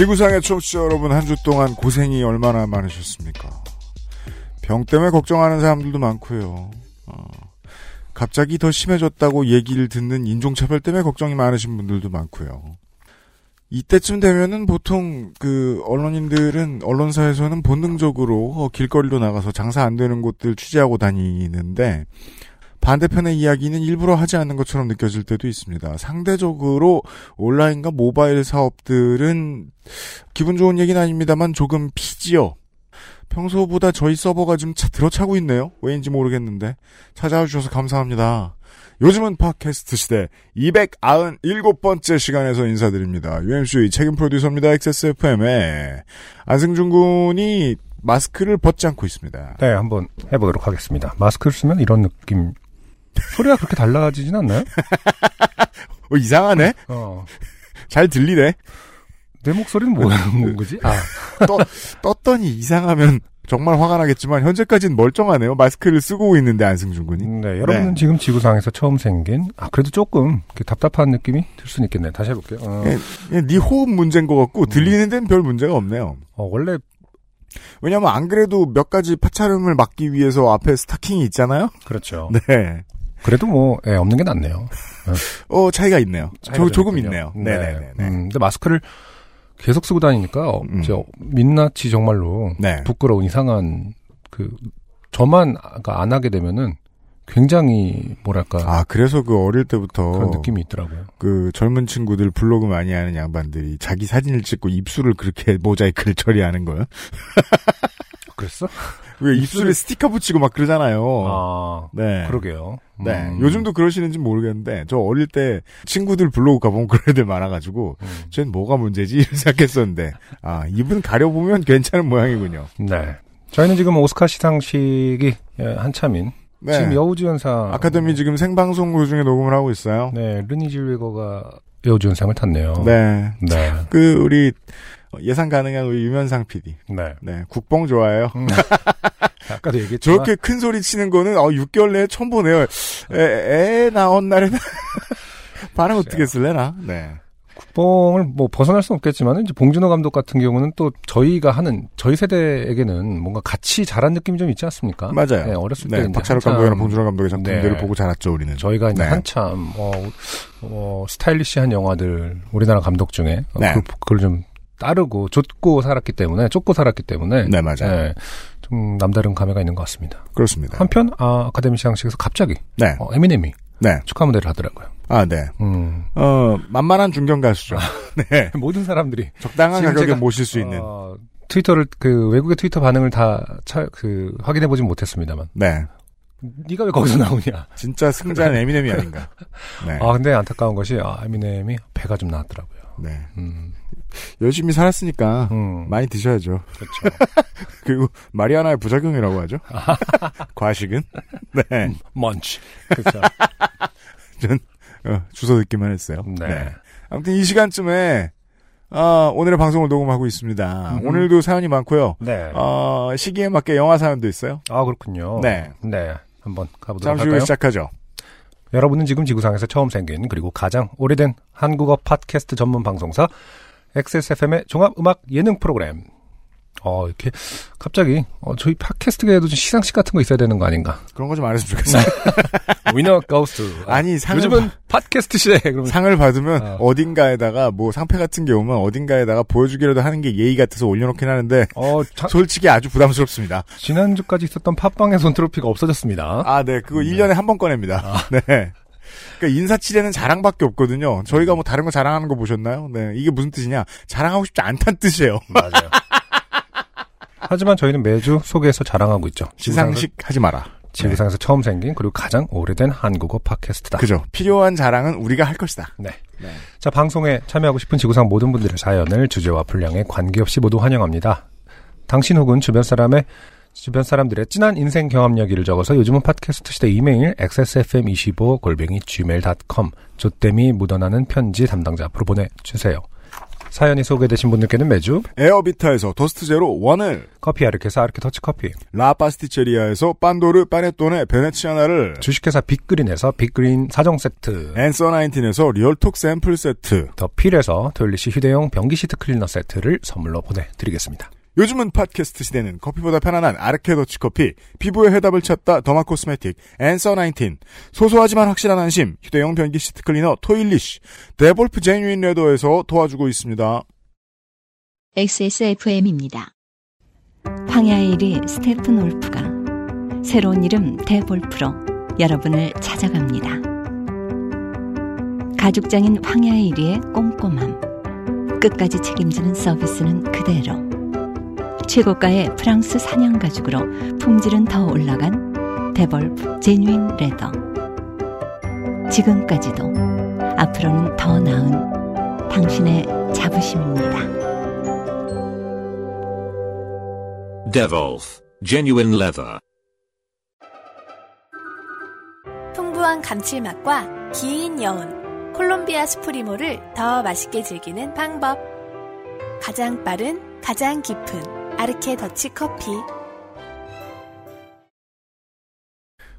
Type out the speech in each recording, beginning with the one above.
지구상의 청취자 여러분 한 주 동안 고생이 얼마나 많으셨습니까? 병 때문에 걱정하는 사람들도 많고요. 어, 갑자기 더 심해졌다고 얘기를 듣는 인종차별 때문에 걱정이 많으신 분들도 많고요. 이때쯤 되면은 보통 그 언론인들은 언론사에서는 본능적으로 어, 길거리로 나가서 장사 안 되는 곳들 취재하고 다니는데 반대편의 이야기는 일부러 하지 않는 것처럼 느껴질 때도 있습니다. 상대적으로 온라인과 모바일 사업들은 기분 좋은 얘기는 아닙니다만 조금 피지요. 평소보다 저희 서버가 좀 차, 들어차고 있네요. 왜인지 모르겠는데 찾아와 주셔서 감사합니다. 요즘은 팟캐스트 시대 297번째 시간에서 인사드립니다. UMC 책임 프로듀서입니다. XSFM의 안승준 군이 마스크를 벗지 않고 있습니다. 네, 한번 해보도록 하겠습니다. 마스크를 쓰면 이런 느낌. 소리가 그렇게 달라지진 않나요? 어, 이상하네? 어. 잘 들리네? 내 목소리는 뭐라는 거지? 아, 떠, 떴더니 이상하면 정말 화가 나겠지만 현재까지는 멀쩡하네요. 마스크를 쓰고 있는데 안승준 군이. 네, 여러분은 지금 지구상에서 처음 생긴, 아, 그래도 조금 답답한 느낌이 들 수는 있겠네요. 다시 해볼게요. 어, 예, 예, 네 호흡 문제인 것 같고 들리는 데는 별 문제가 없네요. 어, 원래, 왜냐면 안 그래도 몇 가지 파차름을 막기 위해서 앞에 스타킹이 있잖아요. 그렇죠. 네. 그래도 뭐, 예, 없는 게 낫네요. 어 차이가 있네요. 차이가 조, 있군요. 있네요. 네. 네네 네. 음, 근데 마스크를 계속 쓰고 다니니까, 어, 음. 저, 민낯이 정말로 네. 부끄러운 이상한, 그, 저만 안 하게 되면은 굉장히, 뭐랄까, 아 그래서 그 어릴 때부터 그런 느낌이 있더라고요. 그 젊은 친구들 블로그 많이 하는 양반들이 자기 사진을 찍고 입술을 그렇게 모자이크를 처리하는 거요. 그랬어? 왜 입술에 스티커 붙이고 막 그러잖아요. 아, 네. 그러게요. 네. 음. 요즘도 그러시는지 모르겠는데, 저 어릴 때 친구들 블로그 가보면 그런 애들 많아가지고, 음. 쟤는 뭐가 문제지? 생각했었는데, 아, 입은 가려보면 괜찮은 모양이군요. 네. 저희는 지금 오스카 시상식이 예, 한참인 네. 지금 여우주연상 아카데미 지금 생방송 도중에 녹음을 하고 있어요. 네 르니 질웨거가 여우주연상을 탔네요. 네. 네. 그, 우리, 예상 가능한 우리 유면상 PD. 네. 네. 국뽕 좋아해요. 아까도 얘기했지만 저렇게 큰 소리 치는 거는, 어, 6개월 내에 처음 보네요. 애, 애 나온 날에는, 반응 어떻게 쓸래나? 네. 국뽕을 뭐 벗어날 수는 없겠지만 이제 봉준호 감독 같은 경우는 또 저희가 하는 저희 세대에게는 뭔가 같이 자란 느낌이 좀 있지 않습니까? 맞아요. 네, 어렸을 때 네. 이제 박찬욱 감독이랑 봉준호 감독의 작품들을 네. 보고 자랐죠, 우리는. 저희가 이제 네. 한참 어, 어, 스타일리시한 영화들 우리나라 감독 중에 어, 네. 그, 그걸 좀 따르고 쫓고 살았기 때문에 쫓고 살았기 때문에 네, 맞아요. 네, 좀 남다른 감회가 있는 것 같습니다. 그렇습니다. 한편 아, 아카데미 시상식에서 갑자기 네. 어, 에미넴이 네. 축하 무대를 하더라고요. 아, 네. 음, 어, 만만한 중견 가수죠. 네. 모든 사람들이 적당한 가격에 모실 수 있는. 어, 트위터를 그 외국의 트위터 반응을 다그 확인해 보진 못했습니다만 네. 네가 왜 거기서 나오냐? 진짜 승자는 에미넴이 아닌가. 네. 아 근데 안타까운 것이 아, 에미넴이 배가 좀 나왔더라고요. 네. 음, 열심히 살았으니까 음, 많이 드셔야죠. 그렇죠. 그리고 마리아나의 부작용이라고 하죠. 과식은. 네. 먼치. 그렇죠. 어, 주소 듣기만 했어요. 네. 아무튼 이 시간쯤에 아, 오늘의 방송을 녹음하고 있습니다. 음흠. 오늘도 사연이 많고요. 네. 어, 시기에 맞게 영화 사연도 있어요. 아 그렇군요. 네. 네. 한번 가보도록 잠시 후에 할까요? 시작하죠. 여러분은 지금 지구상에서 처음 생긴 그리고 가장 오래된 한국어 팟캐스트 전문 방송사 XSFM의 종합 음악 예능 프로그램. 어 이렇게 갑자기 어, 저희 팟캐스트계에도 좀 시상식 같은 거 있어야 되는 거 아닌가? 그런 거 좀 안 했으면 좋겠어요. 위너 가우스. 아니, 상을 요즘은 팟캐스트 시대. 그러면 상을 받으면 어. 어. 딘가에다가뭐 상패 같은 게 오면 어딘가에다가 보여주기라도 하는 게 예의 같아서 올려놓긴 하는데 어 자- 솔직히 아주 부담스럽습니다. 지난주까지 있었던 팟빵의 손트로피가 없어졌습니다. 아, 네. 그거 1년에 한 번 꺼냅니다. 네. 그러니까 인사치레는 자랑밖에 없거든요. 저희가 뭐 다른 거 자랑하는 거 보셨나요? 네. 이게 무슨 뜻이냐? 자랑하고 싶지 않다는 뜻이에요. 맞아요. 하지만 저희는 매주 소개해서 자랑하고 있죠. 시상식 하지 마라. 지구상에서 처음 생긴 그리고 가장 오래된 한국어 팟캐스트다. 그죠. 필요한 자랑은 우리가 할 것이다. 네. 네. 자, 방송에 참여하고 싶은 지구상 모든 분들의 사연을 주제와 분량에 관계없이 모두 환영합니다. 당신 혹은 주변 사람의 주변 사람들의 진한 인생 경험 이야기를 적어서 요즘은 팟캐스트 시대 이메일 xsfm25 골뱅이 gmail.com 조땜이 묻어나는 편지 담당자 앞으로 보내주세요. 사연이 소개되신 분들께는 매주 에어비타에서 토스트 제로 원을, 커피 아르케사 아르케 더치 커피 라파스티체리아에서 pandoro panettone veneziana를, 주식회사 빅그린에서 빅그린 사정 세트 Answer Nineteen에서 리얼톡 샘플 세트, 더 필에서 토일리시 휴대용 변기 시트 클리너 세트를 선물로 보내드리겠습니다. 요즘은 팟캐스트 시대는 커피보다 편안한 아르케 더치 커피, 피부의 해답을 찾다 derma cosmetic, Answer Nineteen, 소소하지만 확실한 안심, 휴대용 변기 시트 클리너 토일리쉬, Devolf Genuine Leather에서 도와주고 있습니다. XSFM입니다. 황야의 이리 스테픈 울프가 새로운 이름 Devolf로 여러분을 찾아갑니다. 가죽장인 황야의 이리의 꼼꼼함, 끝까지 책임지는 서비스는 그대로. 최고가의 프랑스 산양 가죽으로 품질은 더 올라간 Devolf Genuine Leather. 지금까지도 앞으로는 더 나은 당신의 자부심입니다. Devolf Genuine Leather. 풍부한 감칠맛과 긴 여운, 콜롬비아 수프리모를 더 맛있게 즐기는 방법. 가장 빠른, 가장 깊은 아르케 더치 커피.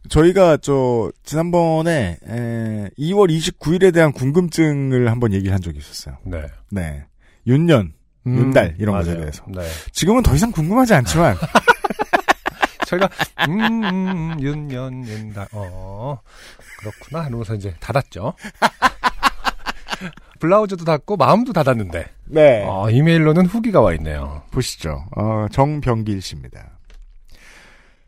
저희가 저 지난번에 에, 2월 29일에 대한 궁금증을 한번 얘기를 한 적이 있었어요. 네. 네. 윤년, 음, 윤달 이런 맞아요. 것에 대해서. 네. 지금은 더 이상 궁금하지 않지만 저희가 음, 음, 윤년 윤달 어 그렇구나 이러면서 이제 닫았죠. 블라우즈도 닫고 마음도 닫았는데 네. 어, 이메일로는 후기가 와 있네요. 보시죠. 어, 정병길 씨입니다.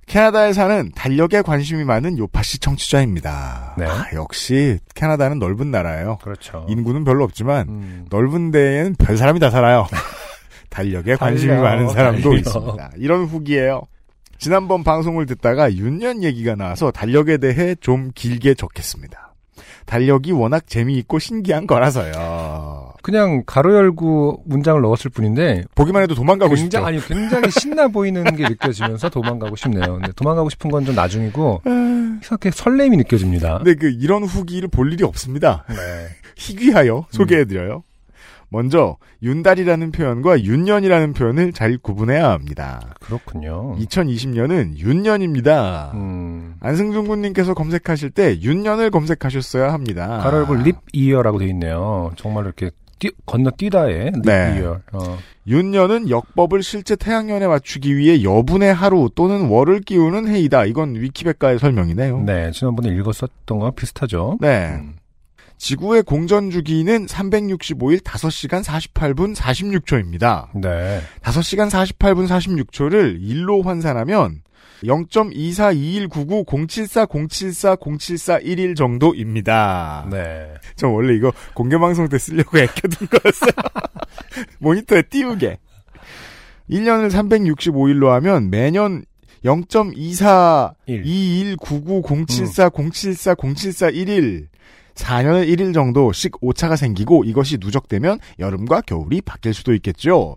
캐나다에 사는 달력에 관심이 많은 요파시 청취자입니다. 네. 아, 역시 캐나다는 넓은 나라예요. 그렇죠. 인구는 별로 없지만 음, 넓은 데에는 별 사람이 다 살아요. 달력에 관심이 달력, 많은 사람도 달력. 있습니다. 이런 후기예요. 지난번 방송을 듣다가 윤년 얘기가 나와서 달력에 대해 좀 길게 적겠습니다. 달력이 워낙 재미있고 신기한 거라서요. 그냥 가로 열고 문장을 넣었을 뿐인데 보기만 해도 도망가고 싶죠. 굉장히 아니 굉장히 신나 보이는 게 느껴지면서 도망가고 싶네요. 근데 도망가고 싶은 건 좀 나중이고 이렇게 설렘이 느껴집니다. 근데 그 이런 후기를 볼 일이 없습니다. 네. 희귀하여 소개해드려요. 먼저 윤달이라는 표현과 윤년이라는 표현을 잘 구분해야 합니다. 그렇군요. 2020년은 윤년입니다. 음, 안승준 군님께서 검색하실 때 윤년을 검색하셨어야 합니다. 가로 열고 립 이어라고 돼 있네요. 정말 이렇게 뛰, 건너뛰다의 립 네. 이어. 어, 윤년은 역법을 실제 태양년에 맞추기 위해 여분의 하루 또는 월을 끼우는 해이다. 이건 위키백과의 설명이네요. 네, 지난번에 읽었었던 거랑 비슷하죠. 네. 음, 지구의 공전 주기는 365일 5시간 48분 46초입니다. 네. 5시간 48분 46초를 일로 환산하면 0.2421990740740741일 정도입니다. 네. 저 원래 이거 공개방송 때 쓰려고 애껴둔 거였어요. 모니터에 띄우게. 1년을 365일로 하면 매년 일. 0.2421990740740741일 4년에 1일 정도씩 오차가 생기고 이것이 누적되면 여름과 겨울이 바뀔 수도 있겠죠.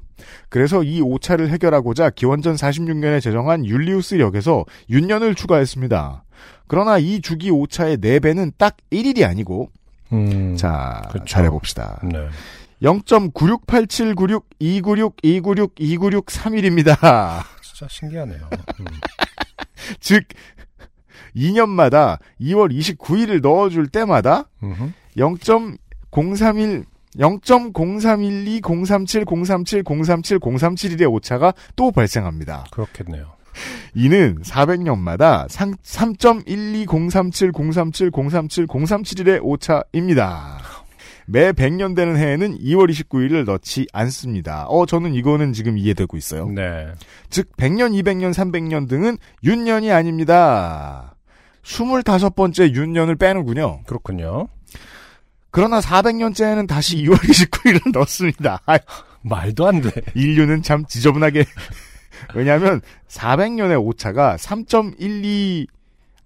그래서 이 오차를 해결하고자 기원전 46년에 제정한 율리우스 역에서 윤년을 추가했습니다. 그러나 이 주기 오차의 4배는 딱 1일이 아니고 음, 자, 그렇죠. 잘해봅시다. 네. 0.9687962962962963일입니다. 진짜 신기하네요. 음. 즉 2년마다 2월 29일을 넣어줄 때마다 음흠. 0.031 0.0312 037 037 037 037일의 오차가 또 발생합니다. 그렇겠네요. 이는 400년마다 3.12 037 037 037 037일의 오차입니다. 매 100년 되는 해에는 2월 29일을 넣지 않습니다. 어, 저는 이거는 지금 이해되고 있어요. 네. 즉 100년, 200년, 300년 등은 윤년이 아닙니다. 25번째 윤년을 빼는군요. 그렇군요. 그러나 400년째에는 다시 2월 29일을 넣습니다. 아, 말도 안 돼. 인류는 참 지저분하게 왜냐하면 400년의 오차가 3.12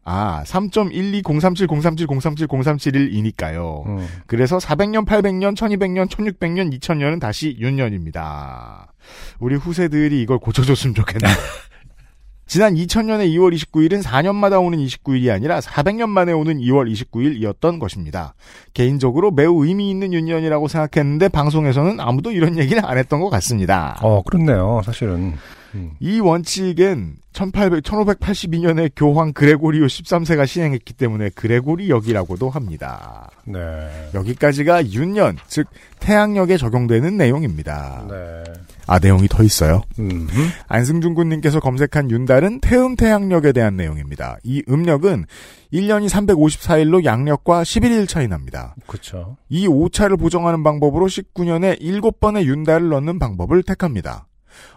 아, 3.120370370370370371이니까요. 음. 그래서 400년, 800년, 1200년, 1600년, 2000년은 다시 윤년입니다. 우리 후세들이 이걸 고쳐줬으면 좋겠네. 지난 2000년의 2월 29일은 4년마다 오는 29일이 아니라 400년 만에 오는 2월 29일이었던 것입니다. 개인적으로 매우 의미 있는 윤년이라고 생각했는데 방송에서는 아무도 이런 얘기를 안 했던 것 같습니다. 어, 그렇네요, 사실은. 음. 이 원칙엔 1800, 1582년에 교황 그레고리오 13세가 시행했기 때문에 그레고리 역이라고도 합니다. 네. 여기까지가 윤년, 즉 태양력에 적용되는 내용입니다. 네. 아 내용이 더 있어요. 음. 안승준 군님께서 검색한 윤달은 태음 태양력에 대한 내용입니다. 이 음력은 1년이 354일로 양력과 11일 차이 납니다. 그쵸. 이 오차를 보정하는 방법으로 19년에 7번의 윤달을 넣는 방법을 택합니다.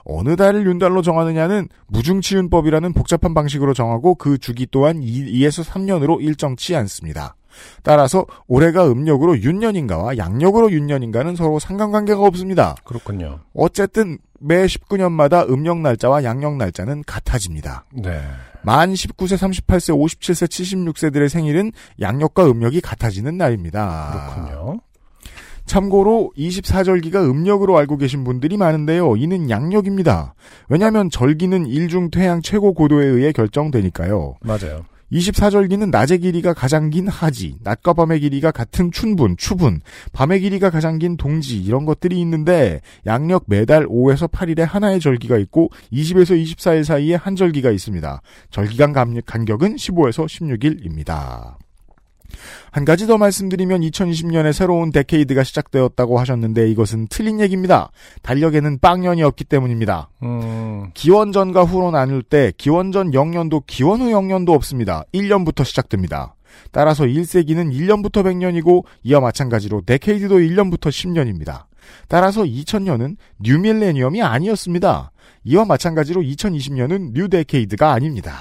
어느 달을 윤달로 정하느냐는 무중치윤법이라는 복잡한 방식으로 정하고 그 주기 또한 2에서 3년으로 일정치 않습니다. 따라서 올해가 음력으로 윤년인가와 양력으로 윤년인가는 서로 상관관계가 없습니다. 그렇군요. 어쨌든 매 19년마다 음력 날짜와 양력 날짜는 같아집니다. 네. 만 19세, 38세, 57세, 76세들의 생일은 양력과 음력이 같아지는 날입니다. 그렇군요. 참고로 24절기가 음력으로 알고 계신 분들이 많은데요. 이는 양력입니다. 왜냐하면 절기는 일중 태양 최고 고도에 의해 결정되니까요. 맞아요. 24절기는 낮의 길이가 가장 긴 하지, 낮과 밤의 길이가 같은 춘분, 추분, 밤의 길이가 가장 긴 동지 이런 것들이 있는데 양력 매달 5에서 8일에 하나의 절기가 있고 20에서 24일 사이에 한 절기가 있습니다. 절기간 간- 간격은 15에서 16일입니다. 한 가지 더 말씀드리면 2020년에 새로운 decade가 시작되었다고 하셨는데 이것은 틀린 얘기입니다. 달력에는 빵년이 없기 때문입니다. 음. 기원전과 후로 나눌 때 기원전 0년도 기원 후 0년도 없습니다. 1년부터 시작됩니다. 따라서 1세기는 1년부터 100년이고 이와 마찬가지로 decade도 1년부터 10년입니다. 따라서 2000년은 new millennium이 아니었습니다. 이와 마찬가지로 2020년은 new decade가 아닙니다.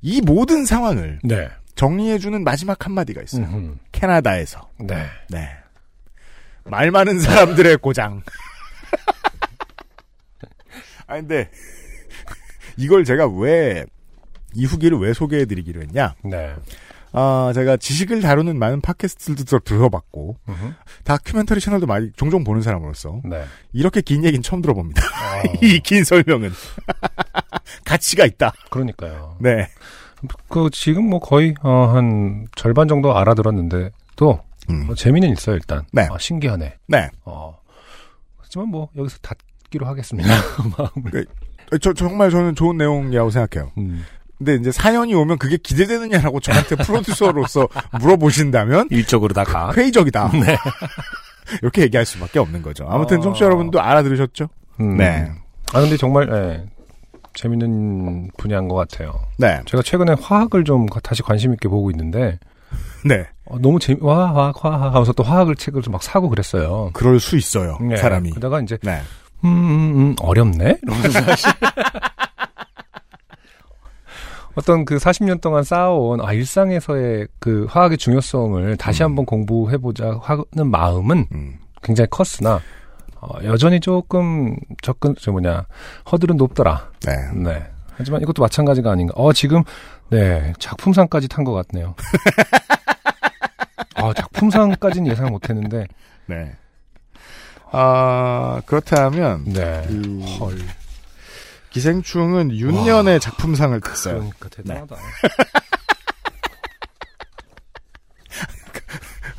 이 모든 상황을 네. 정리해주는 마지막 한마디가 있어요. 음흠. 캐나다에서. 네. 네. 말 많은 사람들의 고장. 아, 근데, 이걸 제가 왜, 이 후기를 왜 소개해드리기로 했냐. 네. 아, 제가 지식을 다루는 많은 팟캐스트들도 들- 들어봤고, 음흠. 다큐멘터리 채널도 많이, 종종 보는 사람으로서, 네. 이렇게 긴 얘기는 처음 들어봅니다. 어, 이긴 설명은. 가치가 있다. 그러니까요. 네. 그 지금 뭐 거의 어, 한 절반 정도 알아들었는데 또 음. 뭐 재미는 있어요 일단. 네. 아, 신기하네. 네. 어. 하지만 뭐 여기서 닫기로 하겠습니다. 마음을. 저, 정말 저는 좋은 내용이라고 생각해요. 음. 근데 이제 사연이 오면 그게 기대되느냐라고 저한테 프로듀서로서 물어보신다면 일적으로 다 가. 회의적이다. 이렇게 얘기할 수밖에 없는 거죠. 아무튼 어. 청취자 여러분도 알아들으셨죠? 음. 네. 아 근데 정말 예, 재밌는 분야인 것 같아요. 네. 제가 최근에 화학을 좀 다시 관심 있게 보고 있는데 네. 어, 너무 재미 와 화학 화학 하면서 또 화학을 책을 좀막 사고 그랬어요. 그럴 수 있어요. 네. 사람이. 그러다가 이제 네. 음, 음, 음, 어렵네? 이러면서 사실. 어떤 그 40년 동안 쌓아온, 아, 일상에서의 그 화학의 중요성을 다시 음. 한번 공부해보자 하는 마음은 음. 굉장히 컸으나, 어, 여전히 조금 접근, 저 뭐냐, 허들은 높더라. 네. 네. 하지만 이것도 마찬가지가 아닌가. 어, 지금, 네, 작품상까지 탄 것 같네요. 아, 작품상까지는 예상 못 했는데, 네. 아, 그렇다면, 네. 그 헐. 기생충은 윤년의 작품상을 탔어요. 그러니까 대단하다.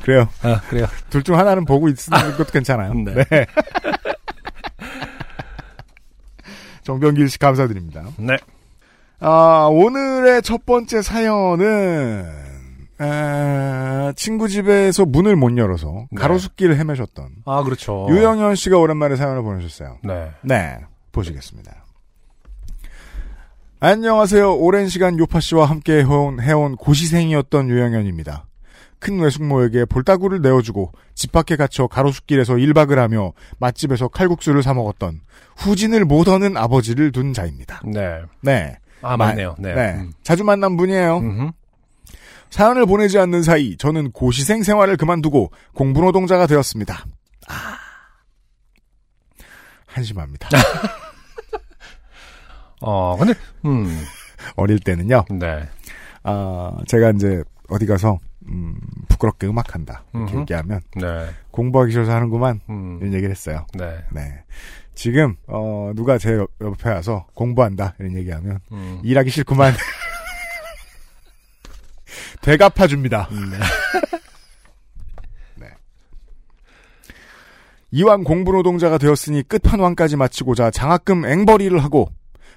그래요. 아, 그래요. 둘 중 하나는 보고 있는 것도 괜찮아요. 네. 네. 정병길 씨 감사드립니다. 네. 아, 오늘의 첫 번째 사연은, 아, 친구 집에서 문을 못 열어서 네. 가로수길을 헤매셨던 아, 그렇죠. 유영현 씨가 오랜만에 사연을 보내주셨어요. 네. 네, 보시겠습니다. 안녕하세요. 오랜 시간 요파 씨와 함께 해온, 해온 고시생이었던 유영현입니다. 큰 외숙모에게 볼따구를 내어주고 집 밖에 갇혀 가로수길에서 1박을 하며 맛집에서 칼국수를 사 먹었던 후진을 못 얻는 아버지를 둔 자입니다. 네. 네. 아, 맞네요. 네. 네. 음. 자주 만난 분이에요. 음흠. 사연을 보내지 않는 사이 저는 고시생 생활을 그만두고 공부노동자가 되었습니다. 아. 한심합니다. 어, 근데, 음, 어릴 때는요. 네. 아, 제가 이제 어디 가서, 음, 부끄럽게 음악한다. 이렇게 음흠. 얘기하면, 네. 공부하기 싫어서 하는구만. 음. 이런 얘기를 했어요. 네. 네. 지금, 어, 누가 제 옆- 옆에 와서 공부한다. 이런 얘기하면, 음. 일하기 싫구만. 되갚아 줍니다. 음, 네. 이왕 공부 노동자가 되었으니 끝판왕까지 마치고자 장학금 앵벌이를 하고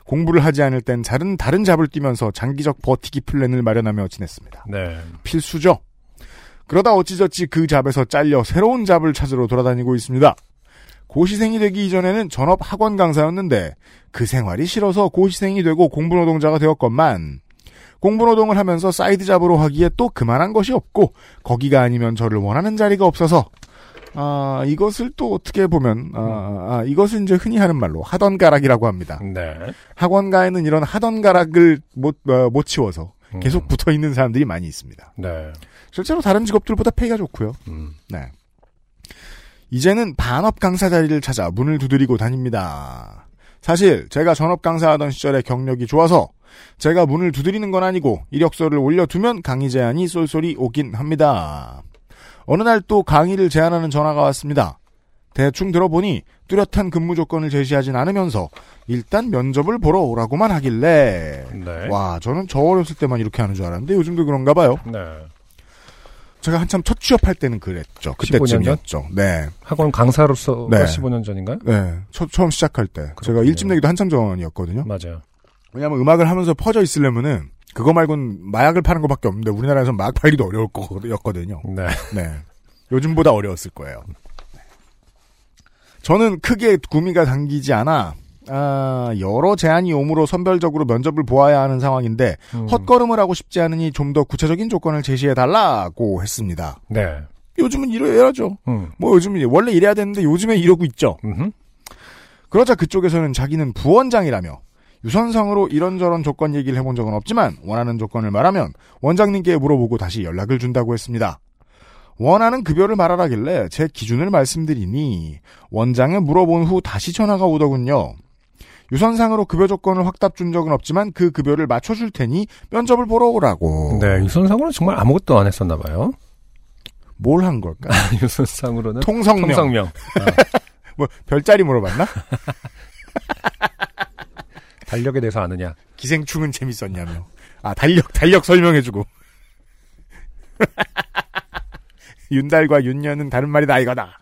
공부를 하지 않을 땐 다른 다른 job을 뛰면서 장기적 버티기 플랜을 마련하며 지냈습니다. 네. 필수죠. 그러다 어찌저찌 그 job에서 잘려 새로운 job을 찾으러 돌아다니고 있습니다. 고시생이 되기 이전에는 전업 학원 강사였는데 그 생활이 싫어서 고시생이 되고 공부노동자가 되었건만 공부노동을 하면서 side job으로 하기에 또 그만한 것이 없고 거기가 아니면 저를 원하는 자리가 없어서 아 이것을 또 어떻게 보면 아, 아, 이것을 이제 흔히 하는 말로 하던 가락이라고 합니다. 네. 학원가에는 이런 하던 가락을 못, 어, 못 치워서 음. 계속 붙어 있는 사람들이 많이 있습니다. 네. 실제로 다른 직업들보다 페이가 좋고요. 음. 네. 이제는 반업 강사 자리를 찾아 문을 두드리고 다닙니다. 사실 제가 전업 강사하던 시절에 경력이 좋아서 제가 문을 두드리는 건 아니고 이력서를 올려두면 강의 제안이 쏠쏠이 오긴 합니다. 어느 날 또 강의를 제안하는 전화가 왔습니다. 대충 들어보니 뚜렷한 근무 조건을 제시하진 않으면서 일단 면접을 보러 오라고만 하길래 네. 와 저는 저 어렸을 때만 이렇게 하는 줄 알았는데 요즘도 그런가 봐요. 네. 제가 한참 첫 취업할 때는 그랬죠. 15년 전? 그때쯤이었죠. 네. 학원 강사로서 네. 15년 전인가요? 네. 첫, 처음 시작할 때. 제가 그렇군요. 일집 내기도 한참 전이었거든요. 맞아요. 왜냐면 음악을 하면서 퍼져 있으려면은 그거 말고는 마약을 파는 것밖에 없는데 우리나라에서 마약 팔기도 어려울 거였거든요. 네. 네. 요즘보다 어려웠을 거예요. 저는 크게 구미가 당기지 않아, 아, 여러 제안이 오므로 선별적으로 면접을 보아야 하는 상황인데, 음. 헛걸음을 하고 싶지 않으니 좀 더 구체적인 조건을 제시해 달라고 했습니다. 네. 요즘은 이래야죠. 음. 뭐 요즘은 원래 이래야 되는데 요즘에 이러고 있죠. 음흠. 그러자 그쪽에서는 자기는 부원장이라며 유선상으로 이런저런 조건 얘기를 해본 적은 없지만 원하는 조건을 말하면 원장님께 물어보고 다시 연락을 준다고 했습니다. 원하는 급여를 말하라길래 제 기준을 말씀드리니 원장에 물어본 후 다시 전화가 오더군요. 유선상으로 급여 조건을 확답 준 적은 없지만 그 급여를 맞춰줄 테니 면접을 보러 오라고. 네. 유선상으로는 정말 아무것도 안 했었나 봐요. 뭘 한 걸까? 유선상으로는 통성명. 통성명. 뭐 별자리 물어봤나? 달력에 대해서 아느냐. 기생충은 재밌었냐며. 아, 달력, 달력 설명해주고. 윤달과 윤년은 다른 말이다, 이거다.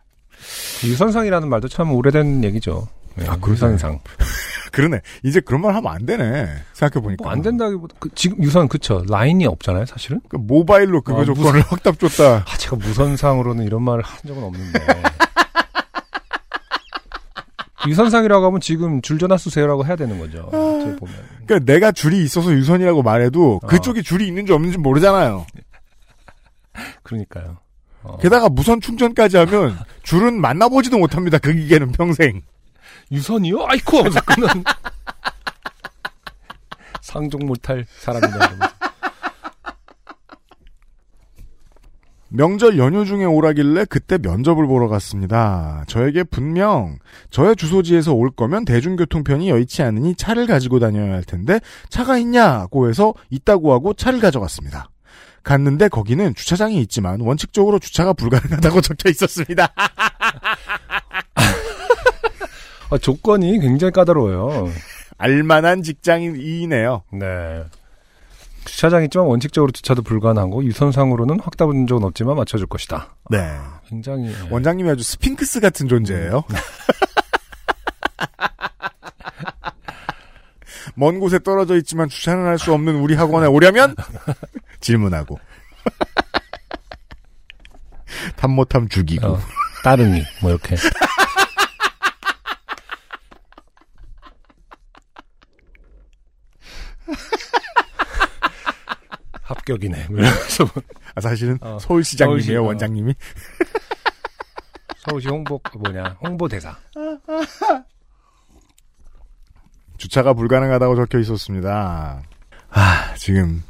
유선상이라는 말도 참 오래된 얘기죠. 네, 아. 유선상. 그러네. 이제 그런 말 하면 안 되네. 생각해보니까. 뭐 안 된다기보다 그, 지금 유선 그쵸 라인이 없잖아요 사실은. 그 모바일로 급여 아, 조건을 확답 줬다. 아 제가 무선상으로는 이런 말을 한 적은 없는데. 유선상이라고 하면 지금 줄 전화 쓰세요라고 해야 되는 거죠. 어떻게 보면. 그러니까 내가 줄이 있어서 유선이라고 말해도 어. 그쪽에 줄이 있는지 없는지 모르잖아요. 그러니까요. 어. 게다가 무선 충전까지 하면 줄은 만나보지도 못합니다. 그 기계는 평생. 유선이요? 아이쿠 하면서. 상종 못할 사람이다. 이러면서. 명절 연휴 중에 오라길래 그때 면접을 보러 갔습니다. 저에게 분명 저의 주소지에서 올 거면 대중교통편이 여의치 않으니 차를 가지고 다녀야 할 텐데 차가 있냐고 해서 있다고 하고 차를 가져갔습니다. 갔는데 거기는 주차장이 있지만 원칙적으로 주차가 불가능하다고 적혀 있었습니다. 아, 조건이 굉장히 까다로워요. 알만한 직장인이네요. 네. 주차장이 있지만 원칙적으로 주차도 불가능하고 유선상으로는 확답은 적은 없지만 맞춰줄 것이다. 네. 굉장히 원장님이 아주 스핑크스 같은 존재예요. 먼 곳에 떨어져 있지만 주차는 할 수 없는 우리 학원에 오려면 질문하고 탐 못함 죽이고 어, 따릉이 뭐 이렇게 합격이네. 뭐 이러면서 아, 사실은 어, 서울시장님이에요 서울시, 어. 원장님이 서울시 홍보 그 뭐냐 홍보대사. 주차가 불가능하다고 적혀 있었습니다. 아 지금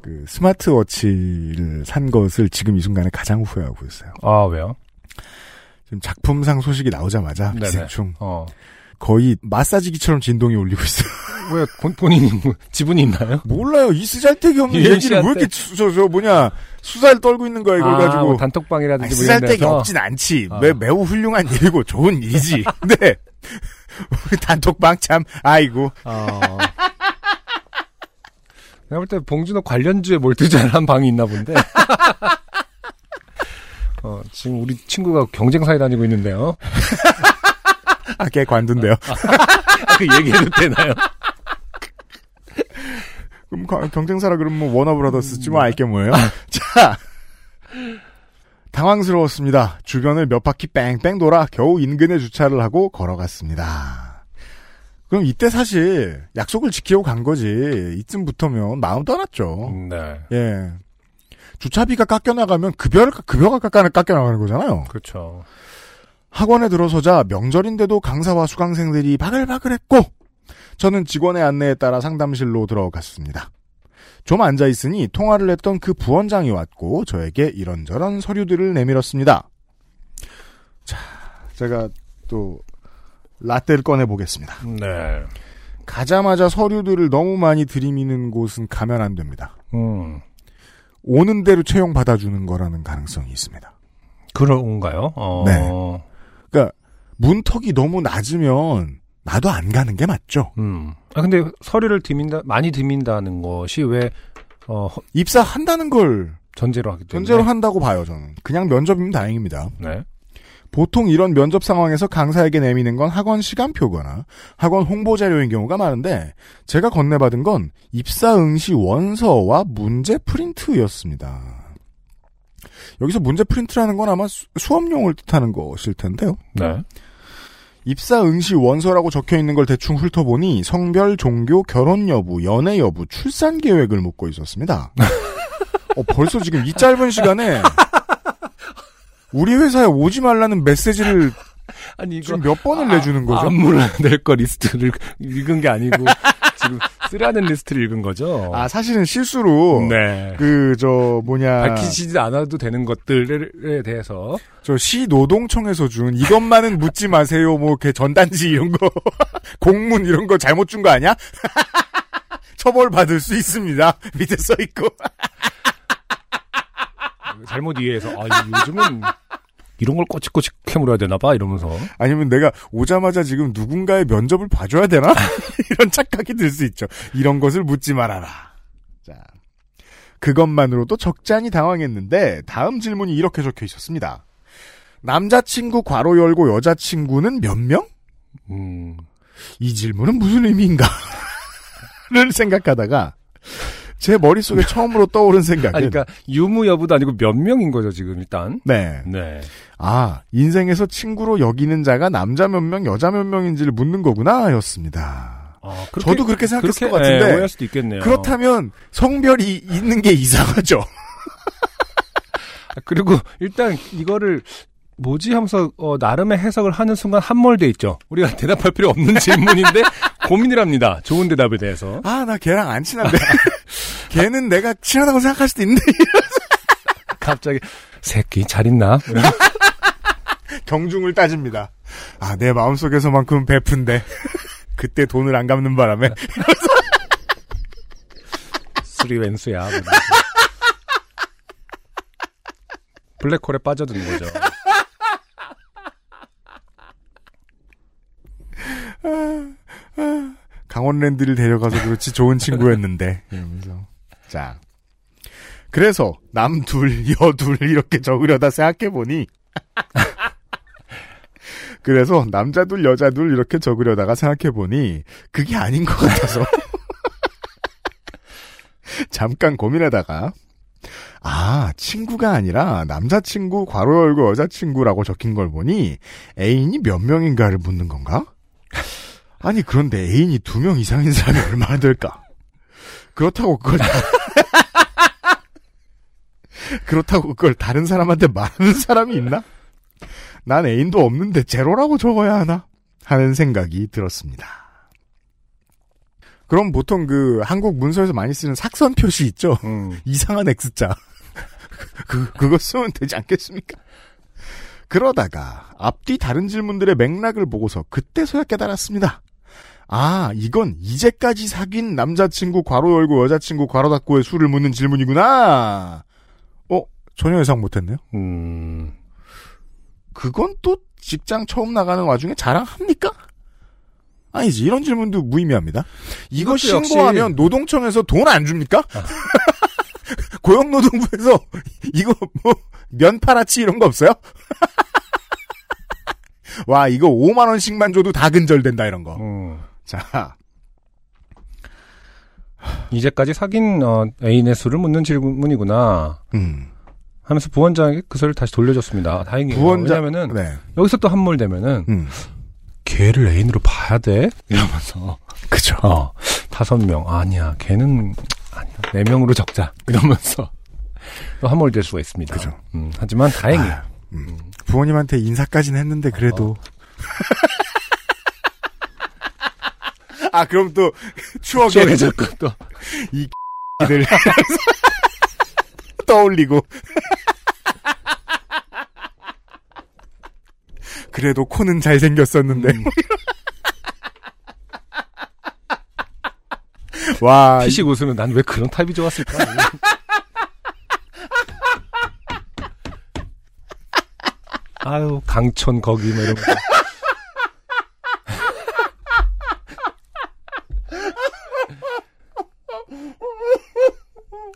그 스마트워치를 산 것을 지금 이 순간에 가장 후회하고 있어요. 아 왜요? 지금 작품상 소식이 나오자마자 네네. 기생충 어 거의 마사지기처럼 진동이 울리고 있어요. 왜 본, 본인이 뭐 지분이 있나요? 몰라요. 이 쓰잘데기 없는 얘기를 왜. 이렇게 수- 저, 저 뭐냐 수사를 떨고 있는 거야 이걸 아, 가지고. 뭐 단톡방이라든지 아니, 뭐 이런 쓰잘데기 데서 없진 않지. 아. 매, 매우 훌륭한 일이고 좋은 일이지. 근데 단톡방 참 아이고 어. 내가 볼 때 봉준호 관련주에 몰두잘한 방이 있나 본데. 어, 지금 우리 친구가 경쟁사에 다니고 있는데요. 아, 걔 관둔대요. 아, 그 얘기해도 되나요? 그럼 가- 경쟁사라 그러면 뭐 워너브라더스지 음. 뭐 알게 뭐예요. 자 당황스러웠습니다. 주변을 몇 바퀴 뺑뺑 돌아 겨우 인근에 주차를 하고 걸어갔습니다. 그럼 이때 사실 약속을 지키고 간 거지. 이쯤부터면 마음 떠났죠. 네. 예. 주차비가 깎여나가면 급여를, 급여가 깎여, 깎여나가는 거잖아요. 그렇죠. 학원에 들어서자 명절인데도 강사와 수강생들이 바글바글했고, 저는 직원의 안내에 따라 상담실로 들어갔습니다. 좀 앉아있으니 통화를 했던 그 부원장이 왔고, 저에게 이런저런 서류들을 내밀었습니다. 자, 제가 또, 라떼를 꺼내보겠습니다. 네. 가자마자 서류들을 너무 많이 들이미는 곳은 가면 안 됩니다. 음. 오는 대로 채용 받아주는 거라는 가능성이 있습니다. 그런가요? 어. 네. 문턱이 너무 낮으면 나도 안 가는 게 맞죠. 음. 아, 근데 서류를 드민다, 많이 드민다는 것이 왜, 어, 허- 입사한다는 걸 전제로 하기 때문에. 전제로 한다고 봐요, 저는. 그냥 면접이면 다행입니다. 네. 보통 이런 면접 상황에서 강사에게 내미는 건 학원 시간표거나 학원 홍보 자료인 경우가 많은데 제가 건네받은 건 입사 응시 원서와 문제 프린트였습니다. 여기서 문제 프린트라는 건 아마 수- 수업용을 뜻하는 것일 텐데요. 네. 입사 응시 원서라고 적혀 있는 걸 대충 훑어보니 성별, 종교, 결혼 여부, 연애 여부, 출산 계획을 묻고 있었습니다. 어, 벌써 지금 이 짧은 시간에 우리 회사에 오지 말라는 메시지를 아니, 이거. 지금 몇 번을 내주는 거죠? 안 물을 거 리스트를 읽은 게 아니고, 지금 쓰라는 리스트를 읽은 거죠. 아, 사실은 실수로 네. 그 저 뭐냐 밝히시지 않아도 되는 것들에 대해서 저 시 노동청에서 준 이것만은 묻지 마세요 뭐 이렇게 전단지 이런 거 공문 이런 거 잘못 준 거 아니야? 처벌 받을 수 있습니다. 밑에 써 있고. 잘못 이해해서 아 요즘은 이런 걸 꼬치꼬치 물어야 되나 봐 이러면서 아니면 내가 오자마자 지금 누군가의 면접을 봐줘야 되나? 이런 착각이 들 수 있죠. 이런 것을 묻지 말아라. 자. 그것만으로도 적잖이 당황했는데, 다음 질문이 이렇게 적혀 있었습니다. 남자친구 괄호 열고 여자친구는 몇 명? 음 이 질문은 무슨 의미인가? 를 생각하다가, 제 머릿속에 처음으로 떠오른 생각은, 아니 그러니까 유무 여부도 아니고 몇 명인 거죠 지금 일단 네. 네 아, 인생에서 친구로 여기는 자가 남자 몇 명, 여자 몇 명인지를 묻는 거구나, 였습니다. 아, 저도 그렇게 생각했을 그렇게, 것 같은데, 예, 오해할 수도 있겠네요 그렇다면 성별이 있는 게 이상하죠. 아, 그리고 일단 이거를 뭐지 하면서 어, 나름의 해석을 하는 순간 함몰돼 있죠 우리가 대답할 필요 없는 질문인데 고민을 합니다 좋은 대답에 대해서 아, 나 걔랑 안 친한데. 걔는 내가 친하다고 생각할 수도 있는데. 갑자기 새끼 잘 있나 경중을 따집니다. 아, 내 마음속에서만큼 베푼데. 그때 돈을 안 갚는 바람에. 술이 웬수야. 블랙홀에 빠져드는 거죠 강원랜드를 데려가서 그렇지 좋은 친구였는데. 이러면서. 자. 그래서 남 둘, 여 둘 이렇게 적으려다 생각해보니 그래서 남자 둘, 여자 둘 이렇게 적으려다가 생각해보니 그게 아닌 것 같아서 잠깐 고민하다가 아 친구가 아니라 남자친구 괄호 열고 여자친구라고 적힌 걸 보니 애인이 몇 명인가를 묻는 건가? 아니 그런데 애인이 두 명 이상인 사람이 얼마나 될까? 그렇다고 그걸 다- 그렇다고 그걸 다른 사람한테 말하는 사람이 있나? 난 애인도 없는데 제로라고 적어야 하나? 하는 생각이 들었습니다. 그럼 보통 그 한국 문서에서 많이 쓰는 삭선 표시 있죠? 음. 이상한 X자. 그, 그거 쓰면 되지 않겠습니까? 그러다가 앞뒤 다른 질문들의 맥락을 보고서 그때서야 깨달았습니다. 아, 이건 이제까지 사귄 남자친구 괄호 열고 여자친구 괄호 닫고의 수를 묻는 질문이구나. 어, 전혀 예상 못했네요. 음, 그건 또 직장 처음 나가는 와중에 자랑합니까? 아니지, 이런 질문도 무의미합니다. 이거 이것도 역시- 신고하면 노동청에서 돈 안 줍니까? 고용노동부에서 이거 뭐, 면 팔아치 이런 거 없어요? 와, 이거 5만 원씩만 줘도 다 근절된다, 이런 거. 음. 자, 이제까지 사귄 어, 애인의 수를 묻는 질문이구나 음. 하면서 부원장에게 그 소리를 다시 돌려줬습니다. 다행이에요. 부원장, 왜냐면은 네. 여기서 또 함몰되면은 음. 걔를 애인으로 봐야 돼 이러면서 그죠. 어 다섯 명 아니야 걔는 아니야 네 명으로 적자 이러면서 또 함몰될 수가 있습니다. 그죠. 음, 하지만 다행히 아, 음. 부모님한테 인사까지는 했는데 그래도 아 그럼 또 추억에 추억에 자꾸 또 이들 떠올리고 그래도 코는 잘 생겼었는데 음, 와 피식 웃으면 난 왜 그런 타입이 좋았을까? 아유 강촌 거기 뭐 이런 거.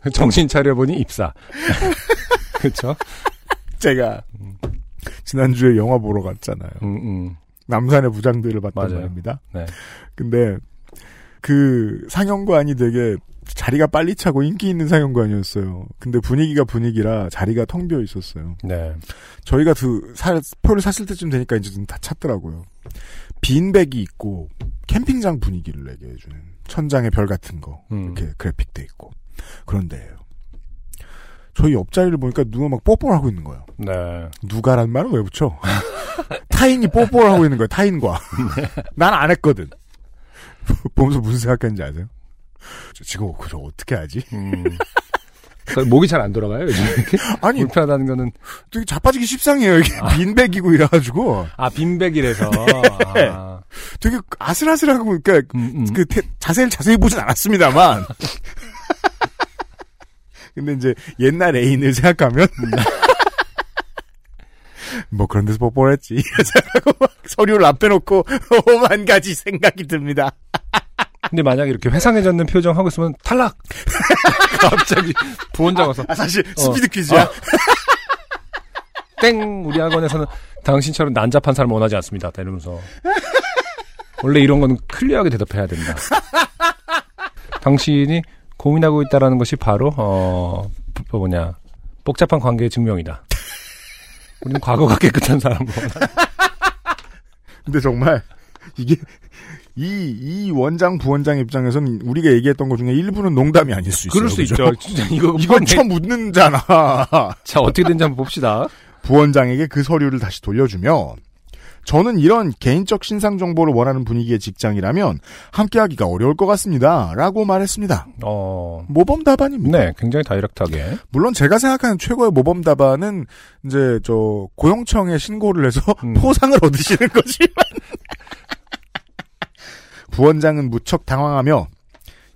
정신 차려보니 입사. 그쵸? 제가 지난주에 영화 보러 갔잖아요 음, 음. 남산의 부장들을 봤단 맞아요. 말입니다 네. 근데 그 상영관이 되게 자리가 빨리 차고 인기 있는 상영관이었어요. 근데 분위기가 분위기라 자리가 텅 비어 있었어요. 네. 저희가 그 사- 표를 샀을 때쯤 되니까 이제 좀 다 찼더라고요. 빈백이 있고 캠핑장 분위기를 내게 해주는 천장에 별 같은 거 음. 이렇게 그래픽돼 있고 그런데요. 저희 옆자리를 보니까 누가 막 뽀뽀를 하고 있는 거예요. 네. 누가란 말은 왜 붙여? 타인이 뽀뽀를 하고 있는 거예요, 타인과. 난 안 했거든. 보면서 무슨 생각했는지 아세요? 저 지금 그저 어떻게 하지? 음. 목이 잘 안 돌아가요, 요즘 이렇게? 아니, 불편하다는 거는, 되게 자빠지기 십상이에요. 이게 빈백이고 이래가지고. 아, 빈백이라서. 아. 되게 아슬아슬하고, 그러니까, 음, 음. 그, 태- 자세히, 자세히 보진 않았습니다만. 근데 이제, 옛날 애인을 생각하면. 뭐 그런 데서 뽀뽀를 했지. 생각하고 막 서류를 앞에 놓고, 오만 가지 생각이 듭니다. 근데 만약에 이렇게 회상해졌는 표정 하고 있으면 탈락! 갑자기 부원장 와서, 아, 사실, 어. 스피드 퀴즈야? 어. 땡! 우리 학원에서는 당신처럼 난잡한 사람 원하지 않습니다. 다 이러면서. 원래 이런 건 클리어하게 대답해야 된다. 당신이 고민하고 있다라는 것이 바로, 어, 뭐 뭐냐, 복잡한 관계의 증명이다. 우리는 과거가 깨끗한 원한다. 근데 정말 이게 이, 이 원장 부원장 입장에서는 우리가 얘기했던 것 중에 일부는 농담이 아닐 수 있어요. 그럴 수 그죠? 있죠. 진짜 이거 이건. 처음 묻는잖아. 자, 어떻게 된지 한번 봅시다. 부원장에게 그 서류를 다시 돌려주며 저는 이런 개인적 신상 정보를 원하는 분위기의 직장이라면 함께하기가 어려울 것 같습니다. 라고 말했습니다. 어, 모범 답안입니다. 네, 굉장히 다이렉트하게. 물론 제가 생각하는 최고의 모범 답안은 이제 저 고용청에 신고를 해서 음. 포상을 얻으시는 거지만 부원장은 무척 당황하며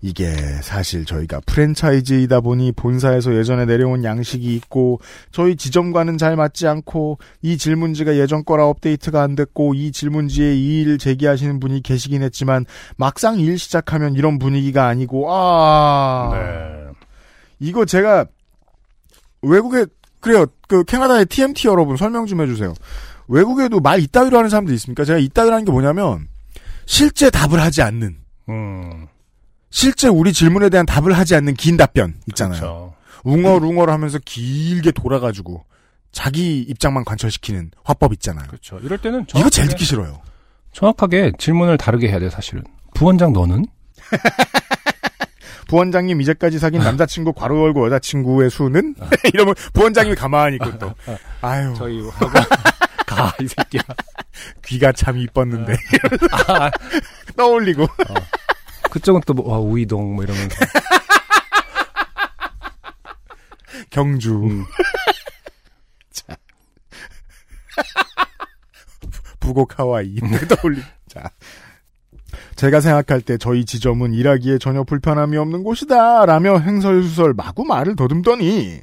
이게 사실 저희가 프랜차이즈이다 보니 본사에서 예전에 내려온 양식이 있고 저희 지점과는 잘 맞지 않고 이 질문지가 예전 거라 업데이트가 안 됐고 이 질문지에 이의를 제기하시는 분이 계시긴 했지만 막상 일 시작하면 이런 분위기가 아니고 아 네. 이거 제가 외국에 그래요. 그 캐나다의 TMT 여러분 설명 좀 해주세요. 외국에도 말 이따위로 하는 사람들 있습니까? 제가 이따위라는 게 뭐냐면 실제 답을 하지 않는 음, 실제 우리 질문에 대한 답을 하지 않는 긴 답변 있잖아요. 그렇죠. 웅얼웅얼 하면서 길게 돌아가지고 자기 입장만 관철시키는 화법 있잖아요. 그렇죠. 이럴 때는 이거 제일 듣기 싫어요. 정확하게 질문을 다르게 해야 돼, 사실은. 부원장 너는? 부원장님 이제까지 사귄 남자친구 괄호 열고 여자친구의 수는 이러면 부원장님이 가만히 있고 또 아유 저희 가, 이 새끼야. 귀가 참 이뻤는데 아, 떠올리고 그쪽은 또 뭐, 와, 우이동 뭐 이러면서. 경주 음. 자. 부곡 하와이 떠올리 자. 제가 생각할 때 저희 지점은 일하기에 전혀 불편함이 없는 곳이다 라며 행설수설 마구 말을 더듬더니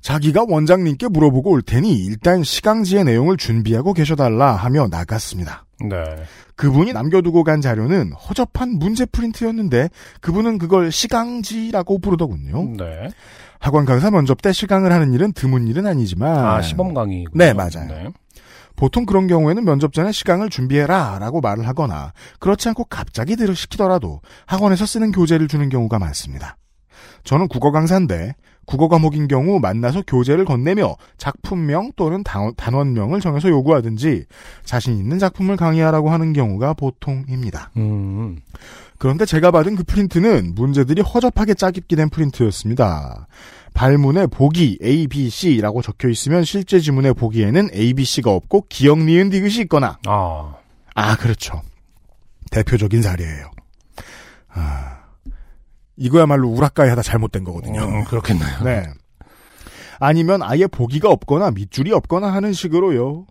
자기가 원장님께 물어보고 올 테니 일단 시강지의 내용을 준비하고 계셔달라 하며 나갔습니다. 네. 그분이 남겨두고 간 자료는 허접한 문제 프린트였는데 그분은 그걸 시강지라고 부르더군요. 네. 학원 강사 면접 때 시강을 하는 일은 드문 일은 아니지만 아, 시범 강의. 네, 맞아요. 네. 보통 그런 경우에는 면접 전에 시강을 준비해라 라고 말을 하거나 그렇지 않고 갑자기 들을 시키더라도 학원에서 쓰는 교재를 주는 경우가 많습니다. 저는 국어 강사인데 국어 과목인 경우 만나서 교재를 건네며 작품명 또는 단- 단원명을 정해서 요구하든지 자신 있는 작품을 강의하라고 하는 경우가 보통입니다. 음. 그런데 제가 받은 그 프린트는 문제들이 허접하게 짜깁기 된 프린트였습니다. 발문에 보기 A, B, C라고 적혀 있으면 실제 지문의 보기에는 A, B, C가 없고 기억, 니은, 디귿이 있거나 아. 아 그렇죠. 대표적인 사례예요. 아, 이거야말로 우락가이하다 잘못된 거거든요. 음, 그렇겠네요. 네. 아니면 아예 보기가 없거나 밑줄이 없거나 하는 식으로요.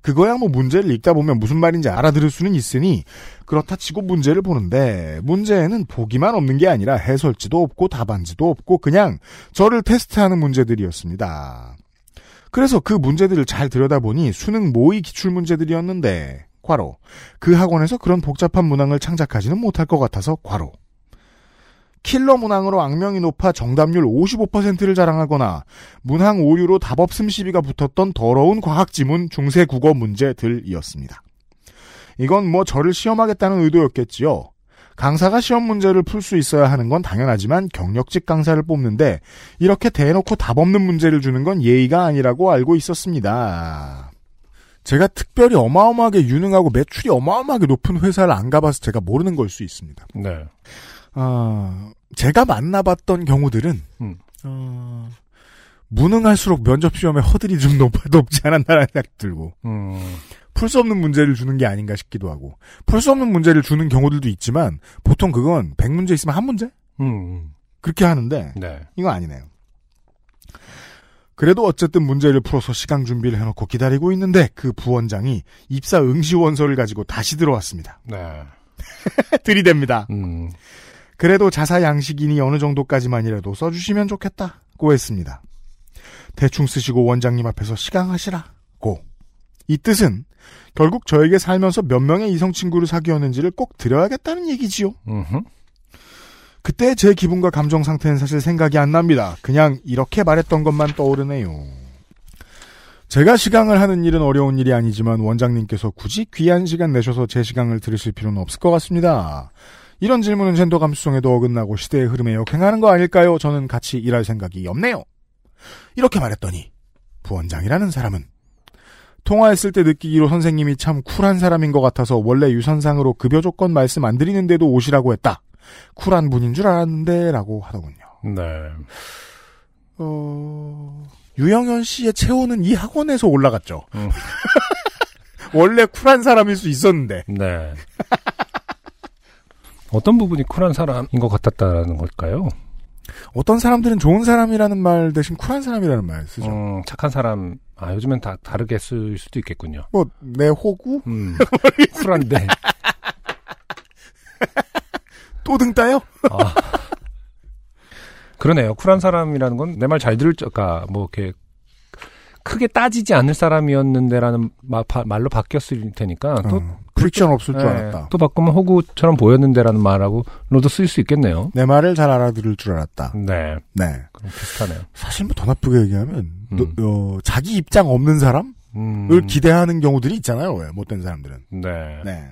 그거야 뭐 문제를 읽다 보면 무슨 말인지 알아들을 수는 있으니 그렇다 치고 문제를 보는데 문제에는 보기만 없는 게 아니라 해설지도 없고 답안지도 없고 그냥 저를 테스트하는 문제들이었습니다. 그래서 그 문제들을 잘 들여다보니 수능 모의 기출 문제들이었는데 과로 그 학원에서 그런 복잡한 문항을 창작하지는 못할 것 같아서 과로 킬러 문항으로 악명이 높아 정답률 55%를 자랑하거나 문항 오류로 답 없음 시비가 붙었던 더러운 과학 지문 중세 국어 문제들이었습니다. 이건 뭐 저를 시험하겠다는 의도였겠지요. 강사가 시험 문제를 풀 수 있어야 하는 건 당연하지만 경력직 강사를 뽑는데 이렇게 대놓고 답 없는 문제를 주는 건 예의가 아니라고 알고 있었습니다. 제가 특별히 어마어마하게 유능하고 매출이 어마어마하게 높은 회사를 안 가봐서 제가 모르는 걸 수 있습니다. 네. 아, 제가 만나봤던 경우들은, 음. 어, 무능할수록 면접 시험에 허들이 좀 높아, 높지 않았나라는 생각이 들고, 음. 풀수 없는 문제를 주는 게 아닌가 싶기도 하고, 풀 수 없는 문제를 주는 경우들도 있지만, 보통 그건 100문제 있으면 한 문제? 음. 그렇게 하는데, 네. 이거 아니네요. 그래도 어쨌든 문제를 풀어서 시간 준비를 해놓고 기다리고 있는데, 그 부원장이 입사 응시 원서를 가지고 다시 들어왔습니다. 네. 들이댑니다. 음. 그래도 자사 양식이니 어느 정도까지만이라도 써주시면 좋겠다고 했습니다. 대충 쓰시고 원장님 앞에서 시강하시라고. 이 뜻은 결국 저에게 살면서 몇 명의 이성 친구를 사귀었는지를 꼭 드려야겠다는 얘기지요. 음흠. 그때 제 기분과 감정 상태는 사실 생각이 안 납니다. 그냥 이렇게 말했던 것만 떠오르네요. 제가 시강을 하는 일은 어려운 일이 아니지만 원장님께서 굳이 귀한 시간 내셔서 제 시강을 들으실 필요는 없을 것 같습니다. 이런 질문은 젠더 감수성에도 어긋나고 시대의 흐름에 역행하는 거 아닐까요? 저는 같이 일할 생각이 없네요. 이렇게 말했더니 부원장이라는 사람은 통화했을 때 느끼기로 선생님이 참 쿨한 사람인 것 같아서 원래 유선상으로 급여 조건 말씀 안 드리는데도 오시라고 했다. 쿨한 분인 줄 알았는데 라고 하더군요. 네. 어... 유영현 씨의 체온은 이 학원에서 올라갔죠. 음. 원래 쿨한 사람일 수 있었는데. 네. 어떤 부분이 쿨한 사람인 것 같았다는 걸까요? 어떤 사람들은 좋은 사람이라는 말 대신 쿨한 사람이라는 말 쓰죠. 음, 착한 사람, 아, 요즘엔 다 다르게 쓸 수도 있겠군요. 뭐, 내 호구? 음, 쿨한데. 또등 따요? 아. 그러네요. 쿨한 사람이라는 건 내 말 잘 들을 적가 뭐 이렇게 크게 따지지 않을 사람이었는데라는 말로 바뀌었을 테니까 또 어, friction 없을 줄 예, 알았다. 또 바꾸면 호구처럼 보였는데라는 말하고 로도 쓸 수 있겠네요. 내 말을 잘 알아들을 줄 알았다. 네, 네. 그럼 비슷하네요. 사실 뭐 더 나쁘게 얘기하면, 음. 너- 어, 자기 입장 없는 사람을 음, 기대하는 경우들이 있잖아요. 왜, 못된 사람들은. 네, 네.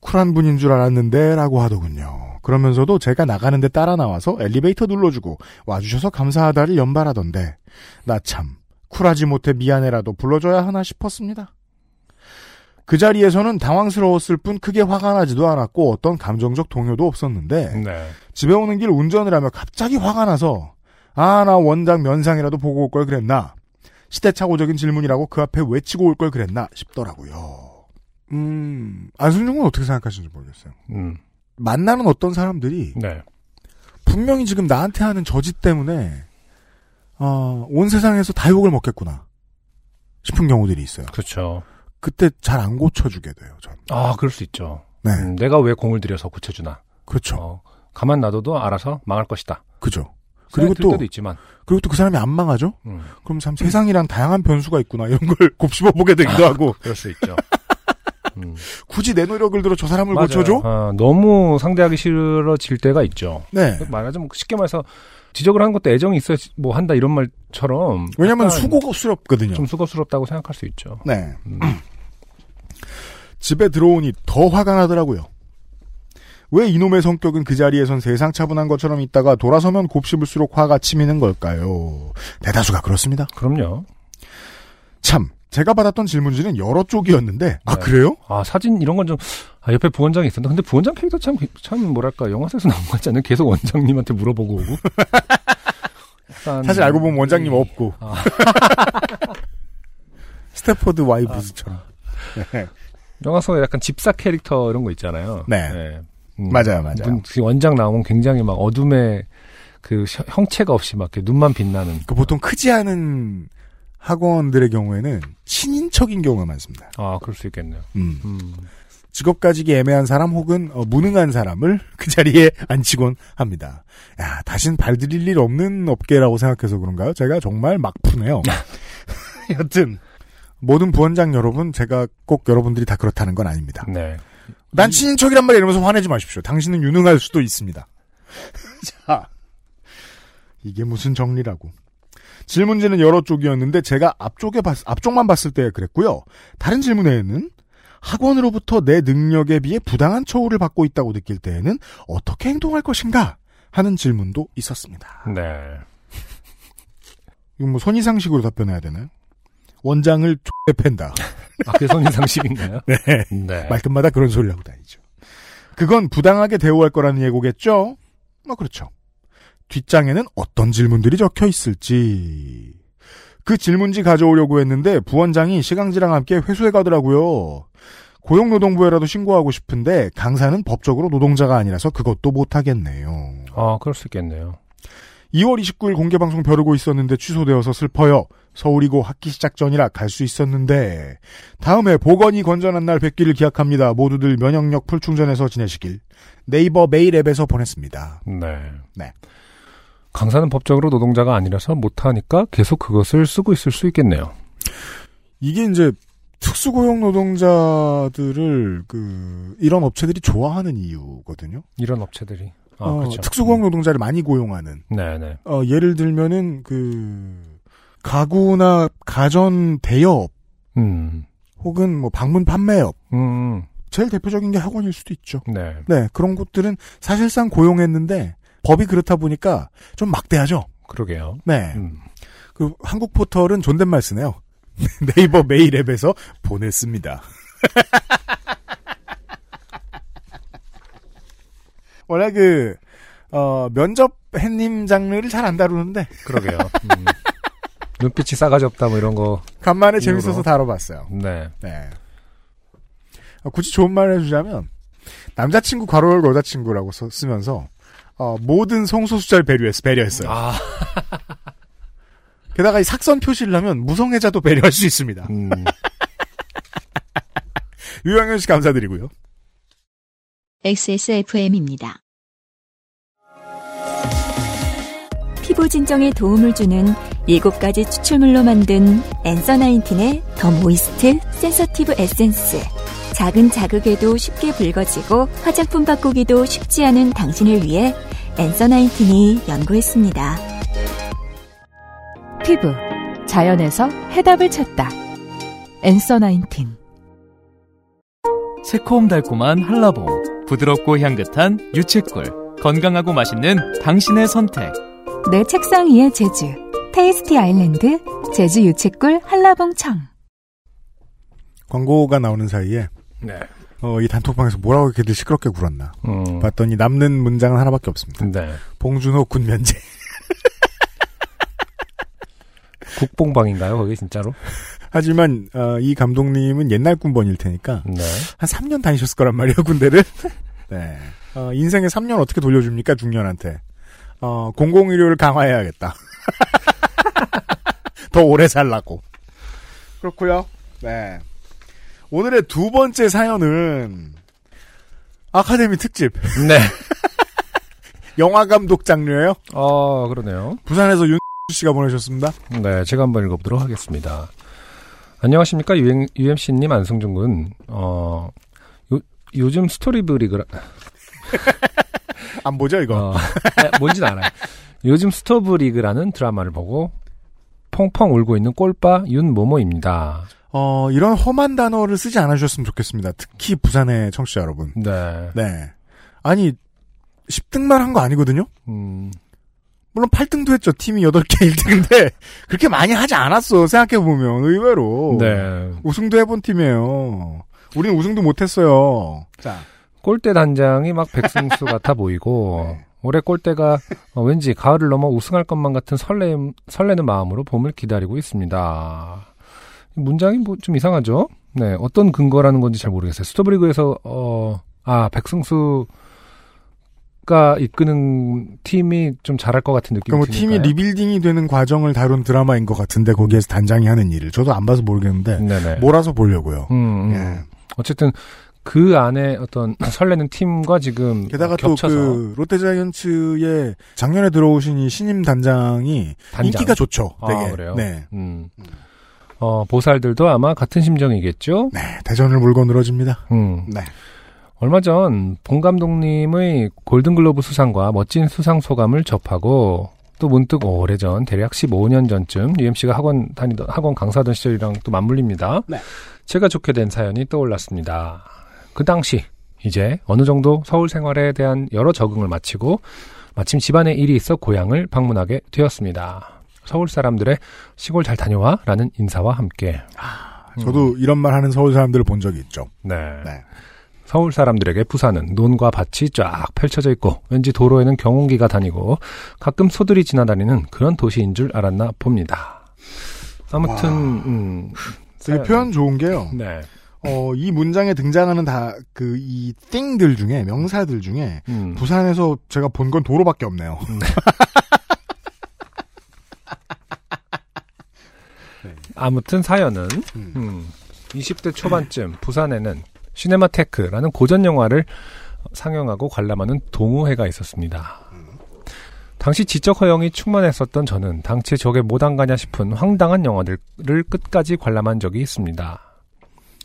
쿨한 분인 줄 알았는데 라고 하더군요. 그러면서도 제가 나가는데 따라 나와서 엘리베이터 눌러주고 와주셔서 감사하다를 연발하던데 나 참 쿨하지 못해 미안해라도 불러줘야 하나 싶었습니다. 그 자리에서는 당황스러웠을 뿐 크게 화가 나지도 않았고 어떤 감정적 동요도 없었는데 네, 집에 오는 길 운전을 하며 갑자기 화가 나서 아 나 원장 면상이라도 보고 올 걸 그랬나 시대착오적인 질문이라고 그 앞에 외치고 올 걸 그랬나 싶더라고요. 음 안순중은 어떻게 생각하시는지 모르겠어요. 음, 만나는 어떤 사람들이 네, 분명히 지금 나한테 하는 저지 때문에 어, 온 세상에서 다 욕을 먹겠구나 싶은 경우들이 있어요. 그렇죠. 그때 잘 안 고쳐주게 돼요. 전. 아, 그럴 수 있죠. 네. 음, 내가 왜 공을 들여서 고쳐주나. 그렇죠. 어, 가만 놔둬도 알아서 망할 것이다. 그죠. 그리고 또- 때도 있지만. 그리고 또 그 사람이 안 망하죠? 음, 그럼 참 세상이란 다양한 변수가 있구나 이런 걸 곱씹어 보게 되기도 하고 그럴 수 있죠. 음, 굳이 내 노력을 들어 저 사람을 맞아요. 고쳐줘? 어, 너무 상대하기 싫어질 때가 있죠. 네. 말하자면 쉽게 말해서 지적을 하는 것도 애정이 있어야 뭐 한다 이런 말처럼. 왜냐하면 수고스럽거든요. 좀 수고스럽다고 생각할 수 있죠. 네. 음. 집에 들어오니 더 화가 나더라고요. 왜 이놈의 성격은 그 자리에선 세상 차분한 것처럼 있다가 돌아서면 곱씹을수록 화가 치미는 걸까요? 대다수가 그렇습니다. 그럼요. 참, 제가 받았던 질문지는 여러 쪽이었는데, 아, 네. 그래요? 아 사진 이런 건 좀 아, 옆에 부원장이 있었는데 근데 부원장 캐릭터 참 참 뭐랄까 영화에서 나온 것 같지 않아요? 계속 원장님한테 물어보고 오고. 사실 알고 보면 원장님 없고. 아. Stepford Wives처럼. 네. 영화 속에 약간 집사 캐릭터 이런 거 있잖아요. 네. 음, 맞아요, 맞아요. 눈- 그 원장 나오면 굉장히 막 어둠에 그 형- 형체가 없이 막 이렇게 눈만 빛나는. 그 보통 크지 않은 학원들의 경우에는 신인척인 경우가 많습니다. 아, 그럴 수 있겠네요. 음. 음. 직업 가지기 애매한 사람 혹은 어, 무능한 사람을 그 자리에 앉히곤 합니다. 야, 다신 발들일 일 없는 업계라고 생각해서 그런가요? 제가 정말 막 푸네요. 여튼 모든 부원장 여러분, 제가 꼭 여러분들이 다 그렇다는 건 아닙니다. 네. 난 친인척이란 말 이러면서 화내지 마십시오. 당신은 유능할 수도 있습니다. 자, 이게 무슨 정리라고. 질문지는 여러 쪽이었는데 제가 앞쪽에 봤, 앞쪽만 봤을 때 그랬고요. 다른 질문에는 학원으로부터 내 능력에 비해 부당한 처우를 받고 있다고 느낄 때에는 어떻게 행동할 것인가 하는 질문도 있었습니다. 네. 이건 뭐 손이상식으로 답변해야 되나요? 원장을 X에 팬다. 아, 그게 손인상식인가요? 네. 네. 말끝마다 그런 소리를 하고 다니죠. 그건 부당하게 대우할 거라는 예고겠죠? 뭐 그렇죠. 뒷장에는 어떤 질문들이 적혀 있을지. 그 질문지 가져오려고 했는데 부원장이 시강지랑 함께 회수해 가더라고요. 고용노동부에라도 신고하고 싶은데 강사는 법적으로 노동자가 아니라서 그것도 못하겠네요. 아, 그럴 수 있겠네요. 2월 29일 공개방송 벼르고 있었는데 취소되어서 슬퍼요. 서울이고 학기 시작 전이라 갈 수 있었는데 다음에 보건이 건전한 날 뵙기를 기약합니다. 모두들 면역력 풀충전해서 지내시길. 네이버 메일 앱에서 보냈습니다. 네. 네. 강사는 법적으로 노동자가 아니라서 못하니까 계속 그것을 쓰고 있을 수 있겠네요. 이게 이제 특수고용 노동자들을 그 이런 업체들이 좋아하는 이유거든요. 이런 업체들이. 아, 어, 그렇죠. 특수고용 노동자를 많이 고용하는 네네. 어, 예를 들면은 그 가구나 가전 대여업 음, 혹은 뭐 방문 판매업 음, 제일 대표적인 게 학원일 수도 있죠. 네. 네, 그런 곳들은 사실상 고용했는데 법이 그렇다 보니까 좀 막대하죠. 그러게요. 네. 음, 그 한국 포털은 존댓말 쓰네요. 네이버 메일 앱에서 보냈습니다. 원래 그, 어, 면접 햇님 장르를 잘 안 다루는데, 그러게요. 음. 눈빛이 싸가지 없다 뭐 이런 거. 간만에 이유로. 재밌어서 다뤄봤어요. 네. 네. 어, 굳이 좋은 말을 해주자면, 남자친구 괄호 열고 여자친구라고 써- 쓰면서, 어, 모든 성소수자를 배려했, 배려했어요. 아, 게다가 이 sak선 표시를 하면 무성애자도 배려할 수 있습니다. 음, 유영현 씨 감사드리고요. XSFM입니다. 피부 진정에 도움을 주는 7가지 추출물로 만든 엔서 나인틴의 더 모이스트 센서티브 에센스. 작은 자극에도 쉽게 붉어지고 화장품 바꾸기도 쉽지 않은 당신을 위해 Answer Nineteen이 연구했습니다. 피부 자연에서 해답을 찾다. 엔서 나인틴 새콤달콤한 한라봉, 부드럽고 향긋한 유채꿀, 건강하고 맛있는 당신의 선택. 내 책상 위의 제주 테이스티 아일랜드 제주 유채꿀 한라봉청 광고가 나오는 사이에, 네. 어, 이 단톡방에서 뭐라고 이렇게들 시끄럽게 굴었나. 음, 봤더니 남는 문장은 하나밖에 없습니다. 네. 봉준호 군 면제. 국뽕방인가요, 거기 진짜로? 하지만, 어, 이 감독님은 옛날 군번일 테니까, 네. 한 3년 다니셨을 거란 말이에요, 군대를. 네. 어, 인생에 3년 어떻게 돌려줍니까, 중년한테. 어, 공공의료를 강화해야겠다. 더 오래 살라고. 그렇고요 네. 오늘의 두 번째 사연은, 아카데미 특집. 네. 영화 감독 장르예요. 어, 그러네요. 부산에서 윤 씨가 보내셨습니다. 네, 제가 한번 읽어보도록 하겠습니다. 안녕하십니까, 유행, UMC님, 안승준 군. 어, 요, 요즘 스토리브리그라, 안 보죠 이거. 어, 아, 뭔지는 알아요. 요즘 스토브리그라는 드라마를 보고 펑펑 울고 있는 꼴빠 윤모모입니다. 어, 이런 험한 단어를 쓰지 않으셨으면 좋겠습니다. 특히 부산의 청취자 여러분. 네. 네. 아니 10등만 한 거 아니거든요. 음, 물론 8등도 했죠. 팀이 8개 1등인데 그렇게 많이 하지 않았어. 생각해 보면 의외로. 네. 우승도 해본 팀이에요. 우리는 우승도 못했어요. 자, 꼴대 단장이 막 백승수 같아 보이고 네. 올해 꼴대가 어, 왠지 가을을 넘어 우승할 것만 같은 설레 설레는 마음으로 봄을 기다리고 있습니다. 이 문장이 뭐 좀 이상하죠? 네, 어떤 근거라는 건지 잘 모르겠어요. 스토브리그에서 어, 아 백승수 가 이끄는 팀이 좀 잘할 것 같은 느낌이 그러니까 뭐 팀이. 리빌딩이 되는 과정을 다룬 드라마인 것 같은데 거기에서 단장이 하는 일을 저도 안 봐서 모르겠는데 네네. 몰아서 보려고요. 음, 음. 예. 어쨌든 그 안에 어떤 설레는 팀과 지금 게다가 겹쳐서 또그 롯데자이언츠의 작년에 들어오신 이 신임 단장이 단장. 인기가 좋죠. 되게. 아, 그래요? 네. 음. 어, 보살들도 아마 같은 심정이겠죠? 네, 대전을 물고 늘어집니다. 음. 네. 얼마 전본 감독님의 골든글로브 수상과 멋진 수상 소감을 접하고 또 문득 오래전 대략 15년 전쯤 UMC가 학원 다니던 학원 강사하던 시절이랑 또 맞물립니다. 네. 제가 좋게 된 사연이 떠올랐습니다. 그 당시 이제 어느 정도 서울 생활에 대한 여러 적응을 마치고 마침 집안에 일이 있어 고향을 방문하게 되었습니다. 서울 사람들의 시골 잘 다녀와 라는 인사와 함께 저도 이런 말 하는 서울 사람들을 본 적이 있죠. 네. 네. 서울 사람들에게 부산은 논과 밭이 쫙 펼쳐져 있고 왠지 도로에는 경운기가 다니고 가끔 소들이 지나다니는 그런 도시인 줄 알았나 봅니다. 아무튼 음, 되게 표현 좋은 게요. 네. 어, 이 문장에 등장하는 다 그이 띵들 중에 명사들 중에 음. 부산에서 제가 본 건 도로밖에 없네요. 아무튼 사연은 음. 음, 20대 초반쯤 부산에는 시네마테크라는 고전 영화를 상영하고 관람하는 동호회가 있었습니다. 당시 지적 허영이 충만했었던 저는 당최 저게 뭐 하는 거냐 싶은 황당한 영화들을 끝까지 관람한 적이 있습니다.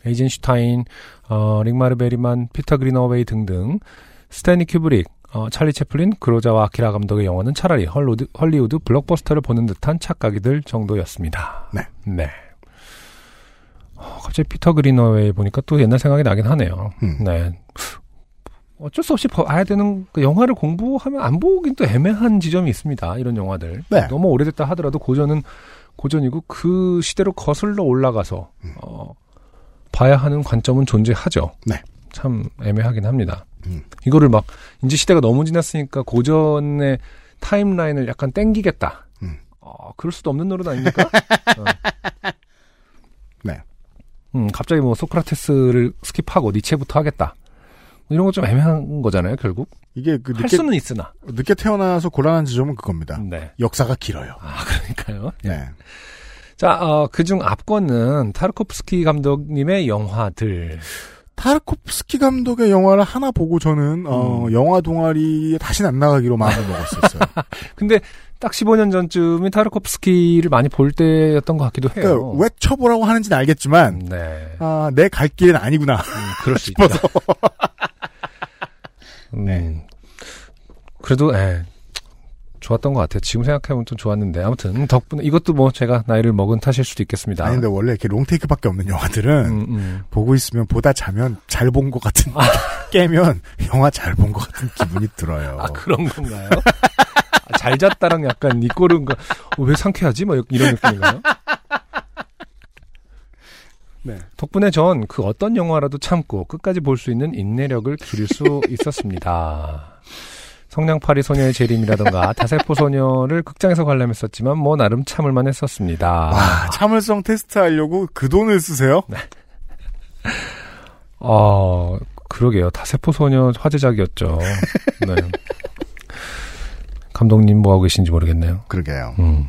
에이젠슈타인, 어, 잉마르 베리만, 피터 그리너웨이 등등 스탠리 큐브릭, 어, 찰리 채플린, 구로사와 아키라 감독의 영화는 차라리 헐리우드, 헐리우드 블록버스터를 보는 듯한 착각이 들 정도였습니다. 네. 네. 어, 갑자기 피터 그린어웨이 보니까 또 옛날 생각이 나긴 하네요. 음. 네. 어쩔 수 없이 봐야 되는 그 영화를 공부하면 안 보긴 또 애매한 지점이 있습니다. 이런 영화들. 네. 너무 오래됐다 하더라도 고전은 고전이고 그 시대로 거슬러 올라가서 어, 봐야 하는 관점은 존재하죠. 네. 참 애매하긴 합니다. 음. 이거를 막 이제 시대가 너무 지났으니까 고전의 타임라인을 약간 땡기겠다. 음. 어, 그럴 수도 없는 노릇 아닙니까? 어. 네. 음, 갑자기 뭐 소크라테스를 skip하고 니체부터 하겠다. 이런 거 좀 애매한 거잖아요, 결국. 이게 그할 늦게, 수는 있으나. 늦게 태어나서 곤란한 지점은 그겁니다. 네. 역사가 길어요. 아, 그러니까요. 네. 자, 어, 그중 압권은 타르코프스키 감독님의 영화들. 타르코프스키 감독의 영화를 하나 보고 저는 어, 음. 영화 동아리에 다시는 안 나가기로 마음을 먹었었어요. 근데 딱 15년 전쯤이 타르코프스키를 많이 볼 때였던 것 같기도 해요. 그러니까 왜 쳐보라고 하는지는 알겠지만 네. 아, 내 갈 길은 아니구나. 음, 그럴 수 있다. 네. 그래도, 예. 좋았던 것 같아요. 지금 생각해보면 좀 좋았는데. 아무튼, 덕분에, 이것도 뭐 제가 나이를 먹은 탓일 수도 있겠습니다. 아니 근데 원래 이렇게 롱테이크밖에 없는 영화들은 음, 음. 보고 있으면 보다 자면 잘 본 것 같은 깨면 영화 잘 본 것 같은 기분이 들어요. 아, 그런 건가요? 아, 잘 잤다랑 약간 이꼬른가, 어, 왜 상쾌하지? 뭐 이런 느낌인가요? 네. 덕분에 전 그 어떤 영화라도 참고 끝까지 볼 수 있는 인내력을 기를 수 있었습니다. 성냥팔이 소녀의 재림이라던가 다세포 소녀를 극장에서 관람했었지만 뭐 나름 참을만 했었습니다. 와, 참을성 테스트 하려고 그 돈을 쓰세요? 어, 그러게요. 다세포 소녀 화제작이었죠. 네. 감독님 뭐 하고 계신지 모르겠네요. 그러게요. 음.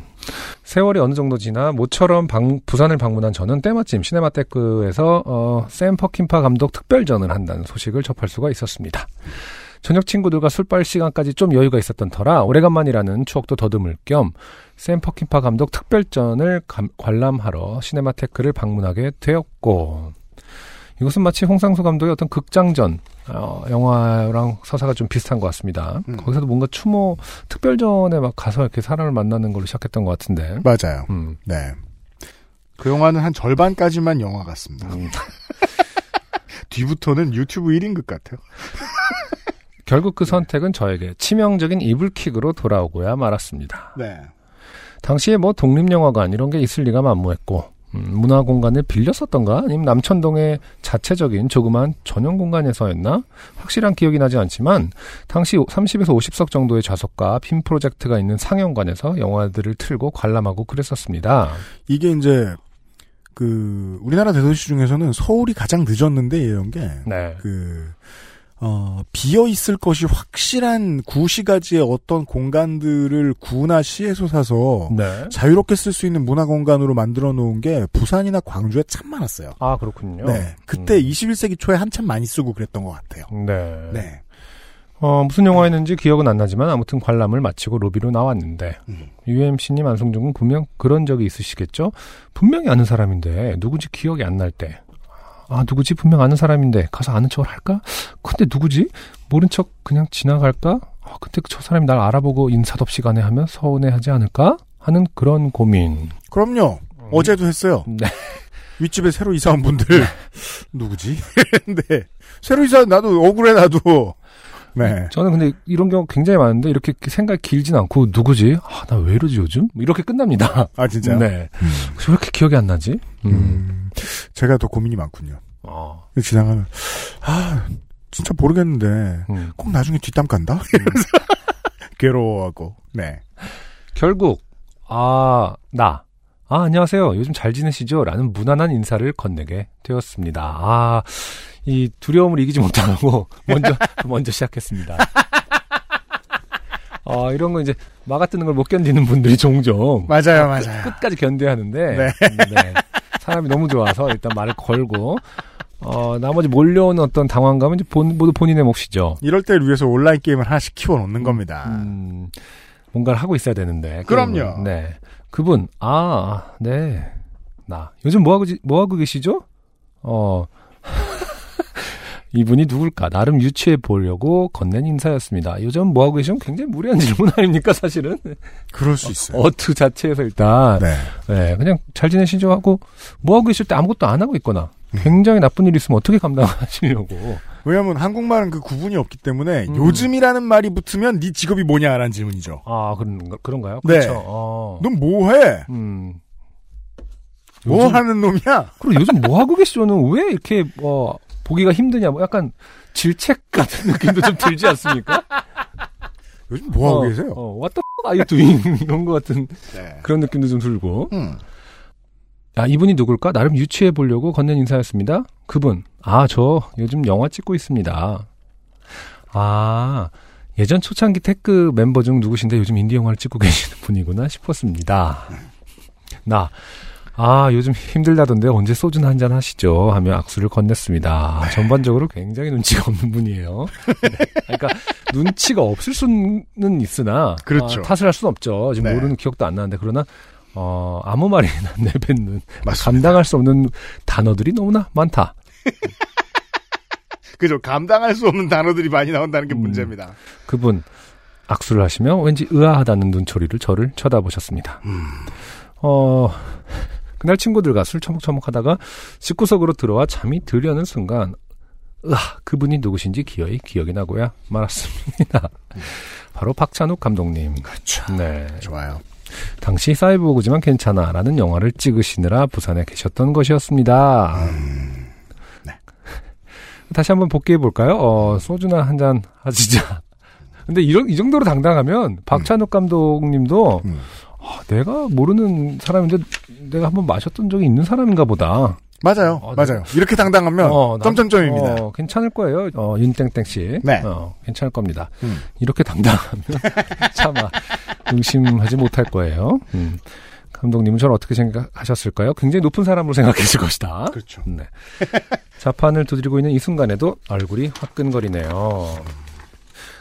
세월이 어느 정도 지나 모처럼 방- 부산을 방문한 저는 때마침 시네마테크에서 어, 샘 퍼킨파 감독 특별전을 한다는 소식을 접할 수가 있었습니다. 저녁 친구들과 술빨 시간까지 좀 여유가 있었던 터라 오래간만이라는 추억도 더듬을 겸 샘 퍼킨파 감독 특별전을 감- 관람하러 시네마테크를 방문하게 되었고 이것은 마치 홍상수 감독의 어떤 극장전 어, 영화랑 서사가 좀 비슷한 것 같습니다. 음. 거기서도 뭔가 추모 특별전에 막 가서 이렇게 사람을 만나는 걸로 시작했던 것 같은데. 맞아요. 음. 네. 그 영화는 한 절반까지만 영화 같습니다. 음. 뒤부터는 유튜브 1인 극 같아요. 결국 그 선택은 저에게 치명적인 이불킥으로 돌아오고야 말았습니다. 네. 당시에 뭐 독립영화관 이런 게 있을 리가 만무했고 음, 문화 공간을 빌렸었던가 아니면 남천동의 자체적인 조그만 전용 공간에서였나 확실한 기억이 나지 않지만 당시 30에서 50석 정도의 좌석과 핀 프로젝트가 있는 상영관에서 영화들을 틀고 관람하고 그랬었습니다. 이게 이제 그 우리나라 대도시 중에서는 서울이 가장 늦었는데 이런 게 네. 그, 어, 비어 있을 것이 확실한 구시가지의 어떤 공간들을 구나 시에서 사서 네. 자유롭게 쓸 수 있는 문화 공간으로 만들어 놓은 게 부산이나 광주에 참 많았어요. 아 그렇군요. 네. 그때 음. 21세기 초에 한참 많이 쓰고 그랬던 것 같아요. 네. 네. 어, 무슨 영화였는지 기억은 안 나지만 아무튼 관람을 마치고 로비로 나왔는데 음. UMC님 안성준군 분명 그런 적이 있으시겠죠? 분명히 아는 사람인데 누구지 기억이 안 날 때. 아 누구지 분명 아는 사람인데 가서 아는 척을 할까? 근데 누구지? 모른 척 그냥 지나갈까? 아, 근데 저 사람이 날 알아보고 인사도 없이 가네 하면 서운해하지 않을까? 하는 그런 고민. 그럼요. 어제도 했어요. 네. 윗집에 새로 이사 온 분들 누구지? 근데 새로 이사 나도 억울해 나도. 네. 저는 근데 이런 경우 굉장히 많은데 이렇게 생각이 길진 않고 누구지? 아 나 왜 이러지 요즘? 이렇게 끝납니다. 아 진짜요? 네. 왜 이렇게 기억이 안 나지? 음. 음, 제가 더 고민이 많군요. 어. 지나가면 아 진짜 모르겠는데 음. 꼭 나중에 뒷담 간다. 괴로워하고. 네. 결국 아 나. 아, 안녕하세요. 요즘 잘 지내시죠? 라는 무난한 인사를 건네게 되었습니다. 아, 이 두려움을 이기지 못하고 먼저 먼저 시작했습니다. 어, 이런 거 이제 막아뜨는 걸 못 견디는 분들이 종종 맞아요, 맞아요. 끝 까지 견뎌야 하는데 네. 네. 사람이 너무 좋아서 일단 말을 걸고 어, 나머지 몰려오는 어떤 당황감은 이제 본, 모두 본인의 몫이죠. 이럴 때를 위해서 온라인 게임을 하나씩 키워놓는 겁니다. 음, 뭔가를 하고 있어야 되는데. 그럼요. 게임은. 네. 그분, 아, 네. 나. 요즘 뭐하고, 지- 뭐하고 계시죠? 어. 이분이 누굴까? 나름 유추해 보려고 건넨 인사였습니다. 요즘 뭐하고 계시면 굉장히 무리한 질문 아닙니까, 사실은? 그럴 수 있어요. 어투 자체에서 일단. 네. 네, 그냥 잘 지내시죠 하고, 뭐하고 계실 때 아무것도 안 하고 있거나, 음. 굉장히 나쁜 일 있으면 어떻게 감당하시려고. 왜냐하면 한국말은 그 구분이 없기 때문에 음. 요즘이라는 말이 붙으면 네 직업이 뭐냐라는 질문이죠. 아, 그런, 그런가요? 네. 그렇죠. 어. 넌 뭐해? 음. 뭐 요즘- 하는 놈이야? 그리고 요즘 뭐 하고 계시죠는 왜 이렇게 뭐 보기가 힘드냐 뭐 약간 질책 같은 느낌도 좀 들지 않습니까? 요즘 뭐 하고 어, 계세요? 어, what the fuck are you doing? 이런 것 같은 네. 그런 느낌도 좀 들고. 음. 아, 이분이 누굴까? 나름 유추해 보려고 건넨 인사였습니다. 그분. 아, 저 요즘 영화 찍고 있습니다. 아, 예전 초창기 테크 멤버 중 누구신데 요즘 인디 영화를 찍고 계시는 분이구나 싶었습니다. 나. 아, 요즘 힘들다던데 언제 소주나 한 잔 하시죠? 하며 악수를 건넸습니다. 전반적으로 굉장히 눈치가 없는 분이에요. 네. 그러니까 눈치가 없을 수는 있으나 그렇죠. 아, 탓을 할 수는 없죠. 지금 네. 모르는 기억도 안 나는데 그러나 어, 아무 말이나 내뱉는 맞습니다. 감당할 수 없는 단어들이 너무나 많다. 그죠. 감당할 수 없는 단어들이 많이 나온다는 게 음. 문제입니다. 그분 악수를 하시며 왠지 의아하다는 눈초리를 저를 쳐다보셨습니다. 음. 어, 그날 친구들과 술 처먹처먹하다가 집구석으로 들어와 잠이 들려는 순간 으아 그분이 누구신지 기어이 기억이 나고야 말았습니다. 바로 박찬욱 감독님. 그렇죠. 네. 좋아요. 당시 사이보그지만 괜찮아 라는 영화를 찍으시느라 부산에 계셨던 것이었습니다. 네. 다시 한번 복귀해 볼까요? 어, 소주나 한 잔 하시자. 근데 이런 이 정도로 당당하면 박찬욱 감독님도 음. 아, 내가 모르는 사람인데 내가 한번 마셨던 적이 있는 사람인가 보다. 맞아요. 어, 맞아요. 이렇게 당당하면 어, 나- 점점점입니다. 어, 괜찮을 거예요. 어, 윤땡땡 씨. 네. 어, 괜찮을 겁니다. 음. 이렇게 당당하면 차마 의심하지 못할 거예요. 음. 감독님은 저를 어떻게 생각하셨을까요? 굉장히 높은 사람으로 생각했을 것이다. 그렇죠. 네. 자판을 두드리고 있는 이 순간에도 얼굴이 화끈거리네요.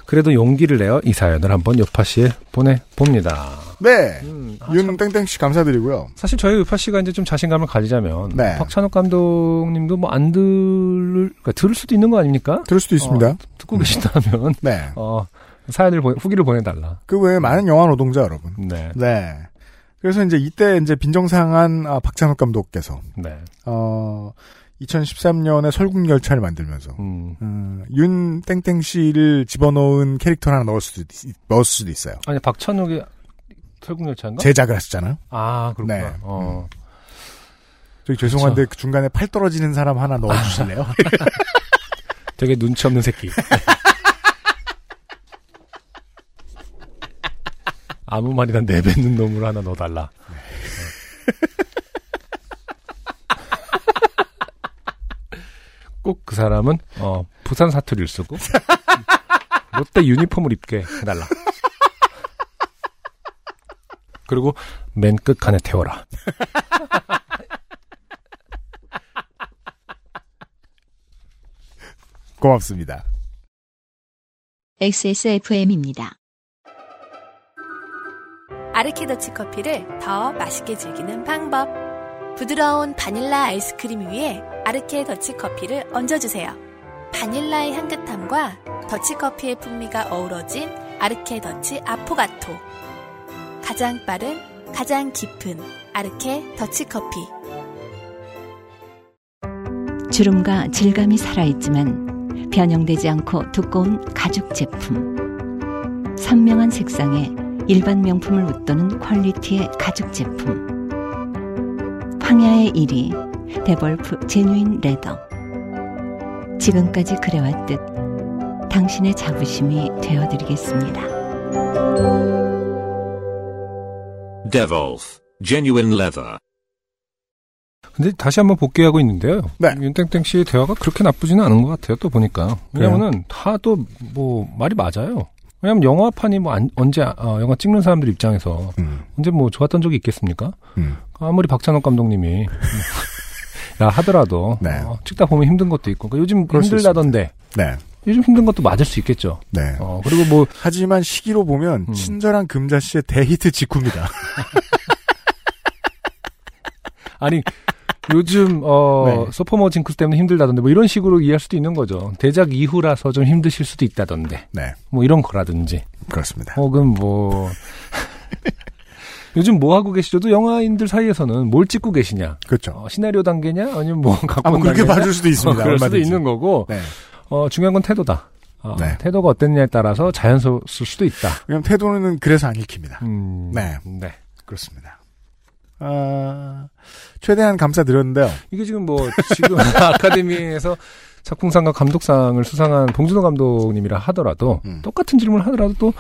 그래도 용기를 내어 이 사연을 한번 요파 씨에 보내봅니다. 네. 음, 아, 윤 땡땡 씨 감사드리고요. 사실 저희 요파 씨가 이제 좀 자신감을 가지자면 네. 박찬욱 감독님도 뭐 안 들을 그러니까 들을 수도 있는 거 아닙니까? 들을 수도 있습니다. 듣고 계신다면 네. 어, 사연을 보- 후기를 보내달라. 그 외에 많은 영화 노동자 여러분. 네, 네. 그래서 이제 이때 이제 빈정상한 아, 박찬욱 감독께서 네, 어 2013년에 설국열차를 만들면서 음. 음, 윤 땡땡 씨를 집어넣은 캐릭터를 하나 넣을 수도 있, 넣을 수도 있어요. 아니 박찬욱이 설국열차인가? 제작을 하셨잖아요. 아 그렇구나. 네. 어. 저기 죄송한데 그 중간에 팔 떨어지는 사람 하나 넣어주실래요? 되게 눈치 없는 새끼. 아무 말이나 내뱉는 놈을 하나 넣어달라. 꼭그 사람은 어, 부산 사투리를 쓰고 롯데 유니폼을 입게 해달라. 그리고 맨 끝간에 태워라. 고맙습니다. XSFM입니다. 아르케더치 커피를 더 맛있게 즐기는 방법. 부드러운 바닐라 아이스크림 위에 아르케 더치 커피를 얹어주세요. 바닐라의 향긋함과 더치 커피의 풍미가 어우러진 아르케 더치 아포가토. 가장 빠른, 가장 깊은 아르케 더치 커피. 주름과 질감이 살아있지만 변형되지 않고 두꺼운 가죽 제품. 선명한 색상에 일반 명품을 웃도는 quality의 가죽 제품. 황야의 1위 데볼프 제뉴인 레더. 지금까지 그래왔듯 당신의 자부심이 되어드리겠습니다. Devolf, genuine leather. 근데 다시 한번 복귀하고 있는데요. 네. 윤땡땡 씨의 대화가 그렇게 나쁘지는 않은 것 같아요. 또 보니까. 왜냐면은 다또뭐 말이 맞아요. 왜냐면 영화판이 뭐 안- 언제 어, 영화 찍는 사람들 입장에서 음, 언제 뭐 좋았던 적이 있겠습니까? 음. 아무리 박찬욱 감독님이 야 하더라도 네. 어, 찍다 보면 힘든 것도 있고 그러니까 요즘 힘들다던데 네, 요즘 힘든 것도 맞을 수 있겠죠. 네. 어, 그리고 뭐 하지만 시기로 보면 음. 친절한 금자 씨의 대히트 직후입니다. 아니 요즘 어 네. 소포머 징크스 때문에 힘들다던데 뭐 이런 식으로 이해할 수도 있는 거죠. 대작 이후라서 좀 힘드실 수도 있다던데. 네, 뭐 이런 거라든지 그렇습니다. 혹은 뭐 요즘 뭐 하고 계시죠도 영화인들 사이에서는 뭘 찍고 계시냐 그렇죠. 어, 시나리오 단계냐 아니면 뭐 갖고 아, 뭐 그렇게 봐줄 수도 있습니다. 어, 그럴 수도. 있는 거고 네. 어, 중요한 건 태도다 어, 네. 태도가 어땠냐에 따라서 자연스러울 수도 있다 왜냐면 태도는 그래서 안 읽힙니다. 음, 네. 네. 그렇습니다. 아, 최대한 감사드렸는데요. 이게 지금 뭐 지금 아카데미에서 작품상과 감독상을 수상한 봉준호 감독님이라 하더라도 음. 똑같은 질문을 하더라도 또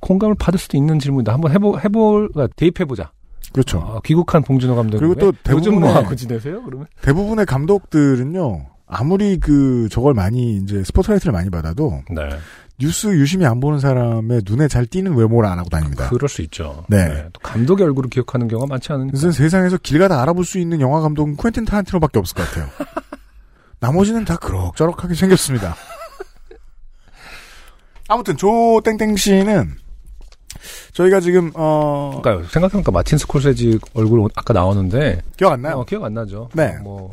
공감을 받을 수도 있는 질문이다. 한번 해보 해볼 그러니까 대입해보자. 그렇죠. 어, 귀국한 봉준호 감독님. 그리고 또 요즘 뭐 대부분의- 하고 지내세요? 그러면 대부분의 감독들은요, 아무리 그, 저걸 많이, 이제, 스포트라이트를 많이 받아도, 네, 뉴스 유심히 안 보는 사람의 눈에 잘 띄는 외모를 안 하고 다닙니다. 그럴 수 있죠. 네. 또 감독의 얼굴을 기억하는 경우가 많지 않으니까. 그래서 세상에서 길 가다 알아볼 수 있는 영화 감독은 퀸틴 타란티노밖에 없을 것 같아요. 나머지는 다 그럭저럭하게 생겼습니다. 아무튼 조 땡땡 씨는 저희가 지금 어 그러니까 생각해보니까 마틴 스콜세지 얼굴 아까 나오는데 기억 안 나요? 어, 기억 안 나죠. 네. 뭐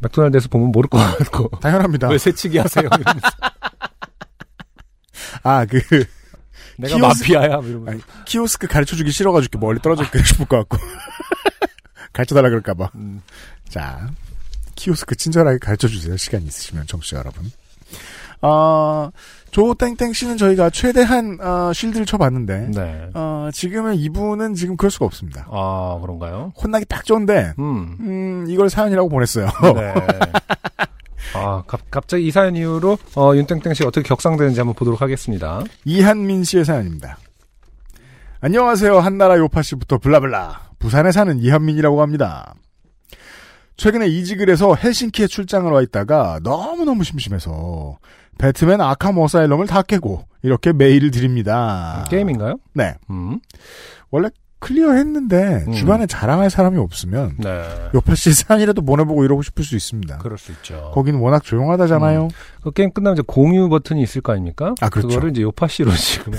맥도날드에서 보면 모를 것 같고 당연합니다. 왜 새치기 하세요? 이러면서. 아그 내가 키오스- 마피아야. 뭐 이러면서. 아니, 키오스크 가르쳐 주기 싫어가지고 이렇게 멀리 떨어져 있고 싶을 것 같고 가르쳐 달라 그럴까봐. 음. 자 키오스크 친절하게 가르쳐 주세요. 시간 있으시면 청취자 여러분. 어, 조 땡땡 씨는 저희가 최대한 어, 실드를 쳐봤는데 네. 어, 지금은 이분은 지금 그럴 수가 없습니다. 아 그런가요? 혼나기 딱 좋은데 음. 음, 이걸 사연이라고 보냈어요. 네. 아, 갑, 갑자기 이 사연 이후로, 어, 윤땡땡 씨가 어떻게 격상되는지 한번 보도록 하겠습니다. 이한민 씨의 사연입니다. 안녕하세요. 한나라 요파 씨부터 블라블라. 부산에 사는 이한민이라고 합니다. 최근에 이직을 해서 헬싱키에 출장을 와 있다가 너무너무 심심해서 배트맨 아캄 어사일럼을 다 깨고 이렇게 메일을 드립니다. 게임인가요? 네. 음. 원래 클리어했는데 음. 주변에 자랑할 사람이 없으면 네. 옆에 씨 사연이라도 보내보고 이러고 싶을 수 있습니다. 그럴 수 있죠. 거기는 워낙 조용하다잖아요. 그 게임 끝나면 이제 공유 버튼이 있을 거 아닙니까? 아, 그렇죠. 그거를 이제 요파 씨로 지금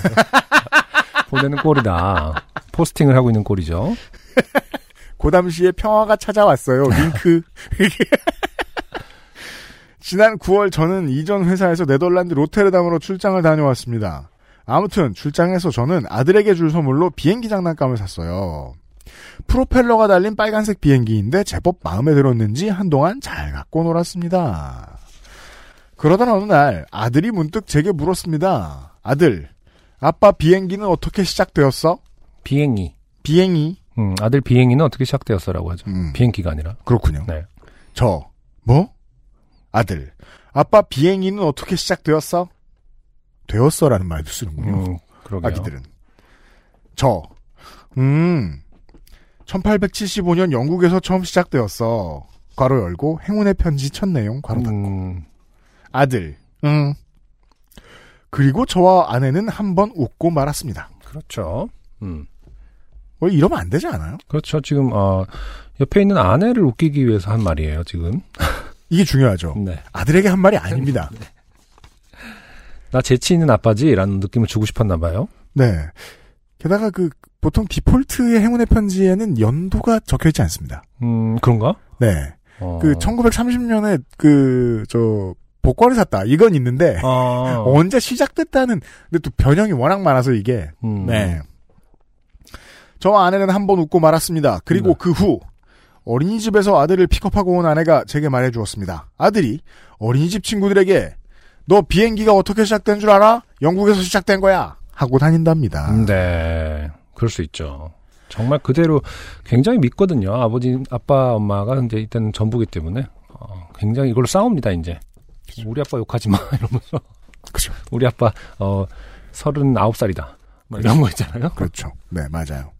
보내는 꼴이다. 포스팅을 하고 있는 꼴이죠. 그 당시에 평화가 찾아왔어요. 링크. 지난 9월 저는 이전 회사에서 네덜란드 로테르담으로 출장을 다녀왔습니다. 아무튼 출장에서 저는 아들에게 줄 선물로 비행기 장난감을 샀어요. 프로펠러가 달린 빨간색 비행기인데 제법 마음에 들었는지 한동안 잘 갖고 놀았습니다. 그러던 어느 날 아들이 문득 제게 물었습니다. 아들, 아빠 비행기는 어떻게 시작되었어? 비행기. 비행이. 음, 아들 비행기는 어떻게 시작되었어라고 하죠. 음, 비행기가 아니라. 그렇군요. 네. 저, 뭐? 아들, 아빠 비행기는 어떻게 시작되었어? 되었어라는 말도 쓰는군요. 음, 그러게요. 아기들은. 저, 음, 1875년 영국에서 처음 시작되었어. 괄호 열고 행운의 편지 첫 내용 괄호 닫고. 음, 아들, 음. 그리고 저와 아내는 한 번 웃고 말았습니다. 그렇죠. 음, 왜 이러면 안 되지 않아요? 그렇죠. 지금 어, 옆에 있는 아내를 웃기기 위해서 한 말이에요. 지금. 이게 중요하죠. 네. 아들에게 한 말이 아닙니다. 나 재치 있는 아빠지라는 느낌을 주고 싶었나 봐요. 네. 게다가 그 보통 디폴트의 행운의 편지에는 연도가 적혀 있지 않습니다. 음, 그런가? 네. 어. 그 1930년에 그 저 복권을 샀다 이건 있는데 어. 언제 시작됐다는 근데 또 변형이 워낙 많아서 이게 음. 네. 저와 아내는 한 번 웃고 말았습니다. 그리고 네. 그후 어린이집에서 아들을 픽업하고 온 아내가 제게 말해 주었습니다. 아들이 어린이집 친구들에게 너 비행기가 어떻게 시작된 줄 알아? 영국에서 시작된 거야. 하고 다닌답니다. 네. 그럴 수 있죠. 정말 그대로 굉장히 믿거든요. 아버지, 아빠, 엄마가 이제 일단 전부기 때문에 어, 굉장히 이걸로 싸웁니다. 이제 우리 아빠 욕하지 마 이러면서 그죠. 우리 아빠 어 서른아홉 살이다. 뭐 이런 거 있잖아요. 그렇죠. 네, 맞아요.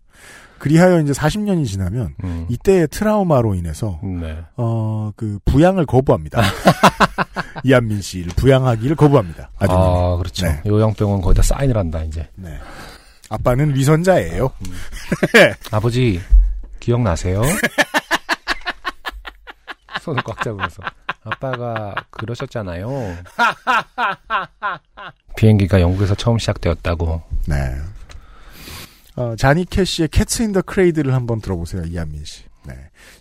그리하여 이제 40년이 지나면 음. 이때의 트라우마로 인해서 네. 어, 그, 부양을 거부합니다. 이한민 씨를 부양하기를 거부합니다. 아드님이. 아, 그렇죠. 네. 요양병원 거기다 사인을 한다, 이제. 네. 아빠는 위선자예요. 아버지, 기억나세요? 손을 꽉 잡으면서. 아빠가 그러셨잖아요. 비행기가 영국에서 처음 시작되었다고. 네. 어, 자니 캐시의 Cat's in the Cradle을 한번 들어보세요, 이한민 씨. 네.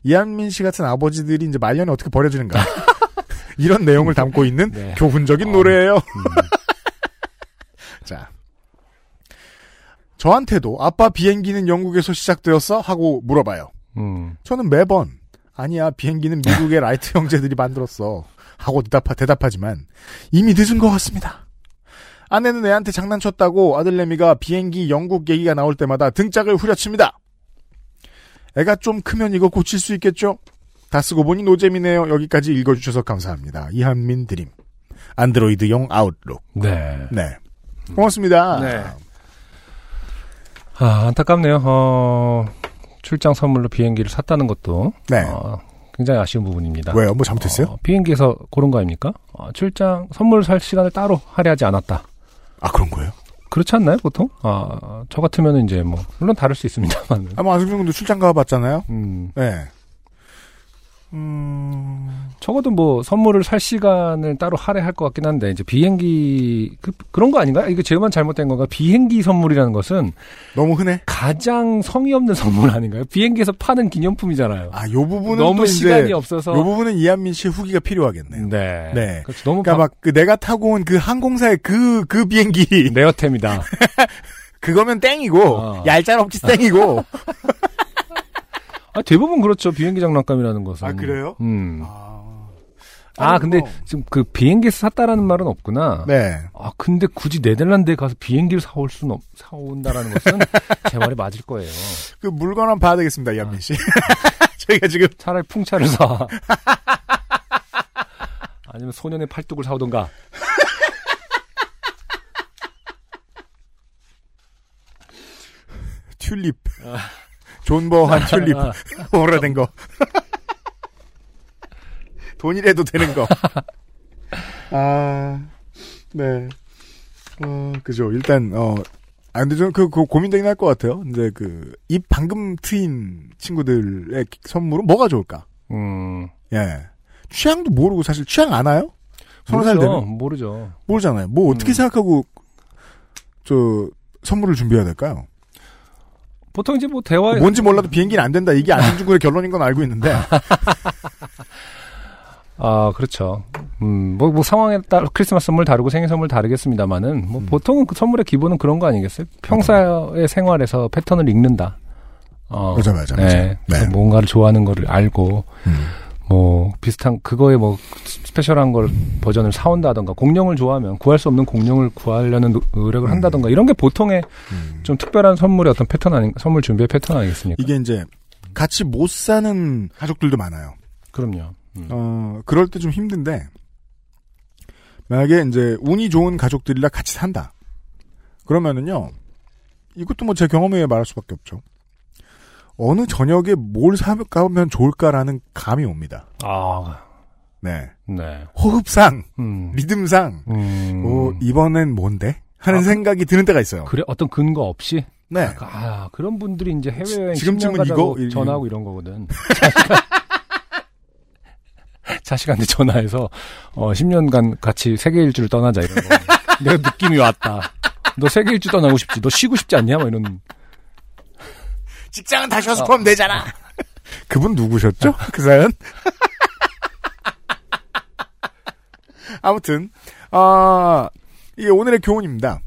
이한민 씨 같은 아버지들이 이제 말년에 어떻게 버려지는가. 이런 내용을 담고 있는 네. 교훈적인 어. 노래예요. 자. 저한테도 아빠 비행기는 영국에서 시작되었어? 하고 물어봐요. 음, 저는 매번 아니야 비행기는 미국의 라이트 형제들이 만들었어 하고 대답하, 대답하지만 이미 늦은 것 같습니다. 아내는 애한테 장난쳤다고 아들내미가 비행기 영국 얘기가 나올 때마다 등짝을 후려칩니다. 애가 좀 크면 이거 고칠 수 있겠죠? 다 쓰고 보니 노잼이네요. 여기까지 읽어주셔서 감사합니다. 이한민 드림. 안드로이드용 아웃룩. 네. 네. 고맙습니다. 네. 아, 안타깝네요. 어, 출장 선물로 비행기를 샀다는 것도. 네. 어, 굉장히 아쉬운 부분입니다. 왜요? 뭐 잘못했어요? 어, 비행기에서 고른 거 아닙니까? 어, 출장 선물 살 시간을 따로 할애하지 않았다. 아 그런 거예요? 그렇지 않나요, 보통? 아, 저 같으면 이제 뭐, 물론 다를 수 있습니다만. 아마 안승준 군도 출장 가봤잖아요. 음, 네. 음... 적어도 뭐, 선물을 살 시간을 따로 할애할 것 같긴 한데, 이제 비행기, 그, 그런 거 아닌가요? 이게 제만 잘못된 건가? 비행기 선물이라는 것은 너무 흔해. 가장 성의 없는 선물 아닌가요? 비행기에서 파는 기념품이잖아요. 아, 요 부분은 너무 또 이제 시간이 없어서. 요 부분은 이한민 씨의 후기가 필요하겠네요. 네. 네. 그렇죠. 너무 그러니까 막그 내가 타고 온 그 항공사의 그그 비행기 바- 네어템이다. 그거면 땡이고 어. 얄짤없지 땡이고. 아, 대부분 그렇죠. 비행기 장난감이라는 것은. 아, 그래요? 음. 아, 아, 근데 뭐. 지금 그 비행기에서 샀다라는 말은 없구나. 네. 아, 근데 굳이 네덜란드에 가서 비행기를 사올 수는 없, 사온다라는 것은 제 말이 맞을 거예요. 그 물건 한번 봐야 되겠습니다, 이한민 씨. 저희가 지금 차라리 풍차를 사. 아니면 소년의 팔뚝을 사오던가. 튤립. 존버한 튤립. 아, 오래된 거. 돈이라도 되는 거. 아, 네. 어, 그죠. 일단, 어, 아, 근데 저는 그, 그 고민되긴 할 것 같아요. 이제 그, 입 방금 트인 친구들의 선물은 뭐가 좋을까? 음. 예. 취향도 모르고 사실 취향 아나요? 서너 살. 되면? 모르죠. 모르잖아요. 뭐 어떻게 음. 생각하고, 저, 선물을 준비해야 될까요? 보통 이제 뭐 대화에 뭔지 몰라도 비행기는 안 된다. 이게 안중근의 결론인 건 알고 있는데. 아, 그렇죠. 음, 뭐, 뭐 상황에 따라 크리스마스 선물 다르고 생일 선물 다르겠습니다만은, 뭐, 음. 보통은 그 선물의 기본은 그런 거 아니겠어요? 평소의 생활에서 패턴을 읽는다. 어, 맞아, 맞아, 네. 맞아. 네. 그 뭔가를 좋아하는 거를 알고, 음. 뭐, 비슷한, 그거에 뭐, 스페셜한 걸 버전을 사온다던가, 공룡을 좋아하면 구할 수 없는 공룡을 구하려는 노- 노력을 음. 한다던가, 이런 게 보통의 음. 좀 특별한 선물의 어떤 패턴 아닌, 선물 준비의 패턴 아니겠습니까? 이게 이제, 같이 못 사는 가족들도 많아요. 그럼요. 음. 어, 그럴 때 좀 힘든데, 만약에 이제 운이 좋은 가족들이랑 같이 산다. 그러면은요, 이것도 뭐 제 경험에 말할 수밖에 없죠. 어느 저녁에 뭘 사면 좋을까라는 감이 옵니다. 아, 네. 네. 호흡상, 음. 리듬상, 음. 어, 이번엔 뭔데? 하는 아, 생각이 드는 때가 있어요. 그래 어떤 근거 없이 네. 아 그런 분들이 이제 해외여행 지금쯤은 10년 가자고 이거? 이- 전화하고 이런 거거든. 자식한테 전화해서 어 10년간 같이 세계 일주를 떠나자 이런 거. 내가 느낌이 왔다. 너 세계 일주 떠나고 싶지? 너 쉬고 싶지 않냐? 뭐 이런. 직장은 다시 와서 포함 되잖아. 그분 누구셨죠? 그 사연? 아무튼, 아, 이게 오늘의 교훈입니다.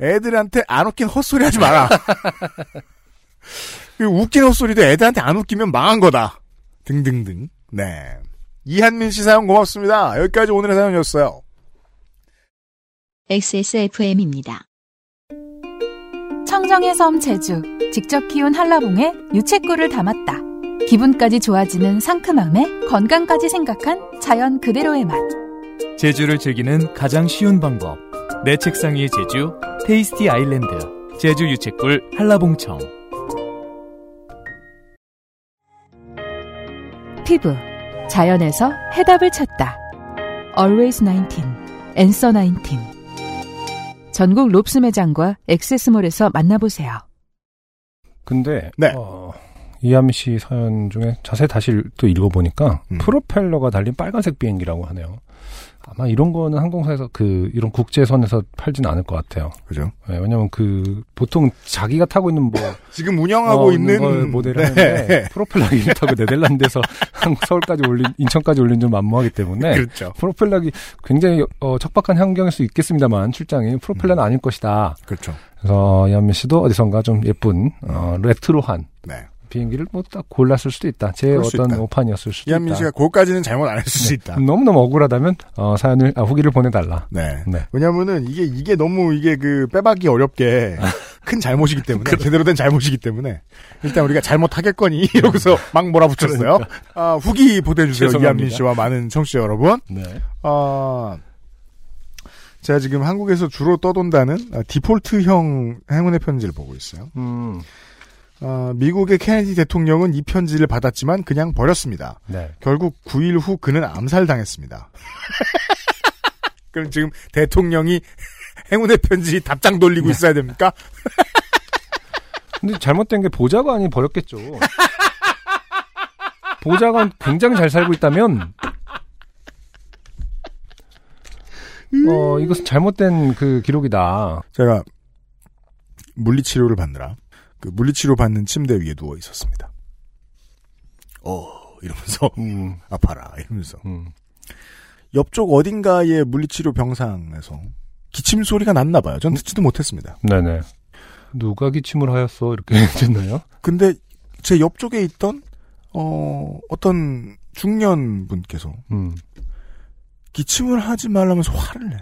애들한테 안 웃긴 헛소리 하지 마라. 그 웃긴 헛소리도 애들한테 안 웃기면 망한 거다. 등등등. 네. 이한민 씨 사연 고맙습니다. 여기까지 오늘의 사연이었어요. XSFM입니다. 청정의 섬 제주 직접 키운 한라봉에 유채꿀을 담았다. 기분까지 좋아지는 상큼함에 건강까지 생각한 자연 그대로의 맛. 제주를 즐기는 가장 쉬운 방법. 내 책상 위의 제주, 테이스티 아일랜드, 제주 유채꿀 한라봉청. 피부 자연에서 해답을 찾다. Always 19, Answer 19. 전국 롭스 매장과 액세스몰에서 만나보세요. 근데 네. 어, 이한미 씨 사연 중에 자세히 다시 또 읽어보니까 음. 프로펠러가 달린 빨간색 비행기라고 하네요. 아마 이런 거는 항공사에서 그 이런 국제선에서 팔지는 않을 것 같아요. 그죠? 네, 왜냐면 그 보통 자기가 타고 있는 뭐 지금 운영하고 어, 있는 걸 모델을 네. 하는데 프로펠러기 타고 네덜란드에서 한국 서울까지 올린 인천까지 올린 좀 만무하기 때문에 그렇죠. 프로펠러기 굉장히 어, 척박한 환경일 수 있겠습니다만 출장이 프로펠러는 아닐 것이다. 그렇죠. 그래서 이한미 씨도 어디선가 좀 예쁜 어, 레트로한 네. 비행기를 뭐 딱 골랐을 수도 있다. 제 어떤 있다. 오판이었을 수도 이한민. 씨가 그거까지는 잘못 안 했을 수 있다. 너무너무 억울하다면 어, 사연을 아, 후기를 보내달라. 네. 네. 왜냐면은 이게 이게 너무 이게 그 빼박이 어렵게 큰 잘못이기 때문에 제대로 된 잘못이기 때문에 일단 우리가 잘못하겠거니 이러고서 막 몰아붙였어요. 아, 후기 보내주세요. 이한민 씨와 많은 청취자 여러분. 네. 아 제가 지금 한국에서 주로 떠돈다는 아, 디폴트형 행운의 편지를 보고 있어요. 음. 아, 미국의 케네디 대통령은 이 편지를 받았지만 그냥 버렸습니다. 네. 결국 9일 후 그는 암살당했습니다. 그럼 지금 대통령이 행운의 편지 답장 돌리고 있어야 됩니까? 근데 잘못된 게 보좌관이 버렸겠죠. 보좌관 굉장히 잘 살고 있다면 어 이것은 잘못된 그 기록이다. 제가 물리치료를 받느라 그 물리치료 받는 침대 위에 누워 있었습니다. 어 이러면서 음, 아파라 이러면서 음. 옆쪽 어딘가의 물리치료 병상에서 기침 소리가 났나 봐요. 전 듣지도 못했습니다. 네네. 누가 기침을 하였어 이렇게 됐나요? 근데 제 옆쪽에 있던 어 어떤 중년 분께서 음, 기침을 하지 말라면서 화를 내.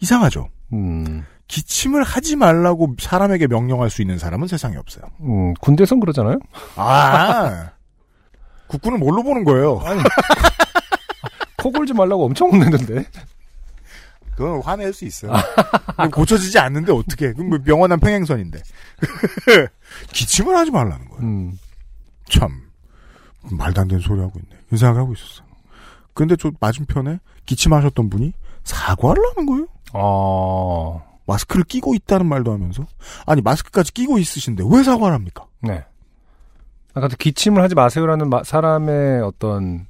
이상하죠. 음, 기침을 하지 말라고 사람에게 명령할 수 있는 사람은 세상에 없어요. 음, 군대선 그러잖아요. 아, 국군을 뭘로 보는 거예요? 코 골지 말라고 엄청 혼내는데. 그건 화낼 수 있어요. 고쳐지지 않는데 어떻게? 그럼 뭐 명언한 평행선인데. 기침을 하지 말라는 거예요. 음, 참 말도 안 되는 소리 하고 있네. 이 생각하고 있었어요. 근데 저 맞은편에 기침하셨던 분이 사과를 하는 거예요. 어, 마스크를 끼고 있다는 말도 하면서 아니 마스크까지 끼고 있으신데 왜 사과를 합니까? 네. 아까 기침을 하지 마세요라는 마- 사람의 어떤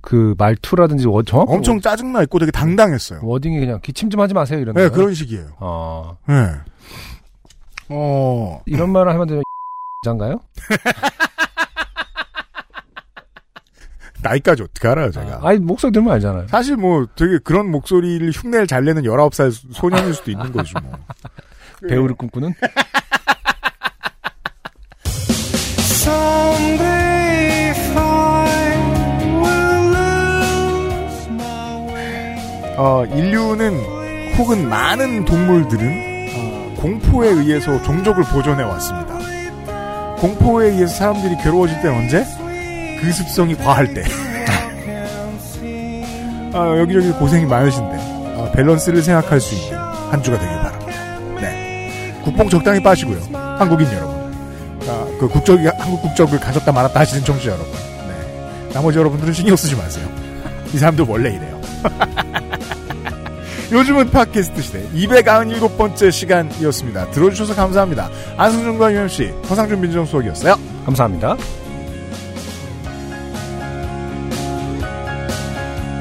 그 말투라든지 워, 정확 엄청 짜증나 있고 되게 당당했어요. 워딩이 그냥 기침 좀 하지 마세요 이런 네, 거예요? 그런 식이에요. 어, 네. 어, 이런 말을 하면 되면 장가요? 나이까지 어떻게 알아요, 제가. 아 니 목소리 들으면 알잖아요. 사실 뭐 되게 그런 목소리를 흉내를 잘 내는 19살 소년일 수도 있는 거죠, 뭐. 배우를 꿈꾸는 어, 인류는 혹은 많은 동물들은 어, 공포에 의해서 종족을 보존해 왔습니다. 공포에 의해서 사람들이 괴로워질 때는 언제? 그 습성이 과할 때. 아, 여기저기 고생이 많으신데 어, 밸런스를 생각할 수 있는 한 주가 되길 바랍니다. 네, 국뽕 적당히 빠시고요. 한국인 여러분, 아, 그 국적이 한국 국적을 가졌다 말았다 하시는 청취자 여러분, 네, 나머지 여러분들은 신경 쓰지 마세요. 이 사람들 원래 이래요. 요즘은 팟캐스트 시대 297번째 시간이었습니다. 들어주셔서 감사합니다. 안승준과 유현씨, 허상준 민정 수석이었어요. 감사합니다.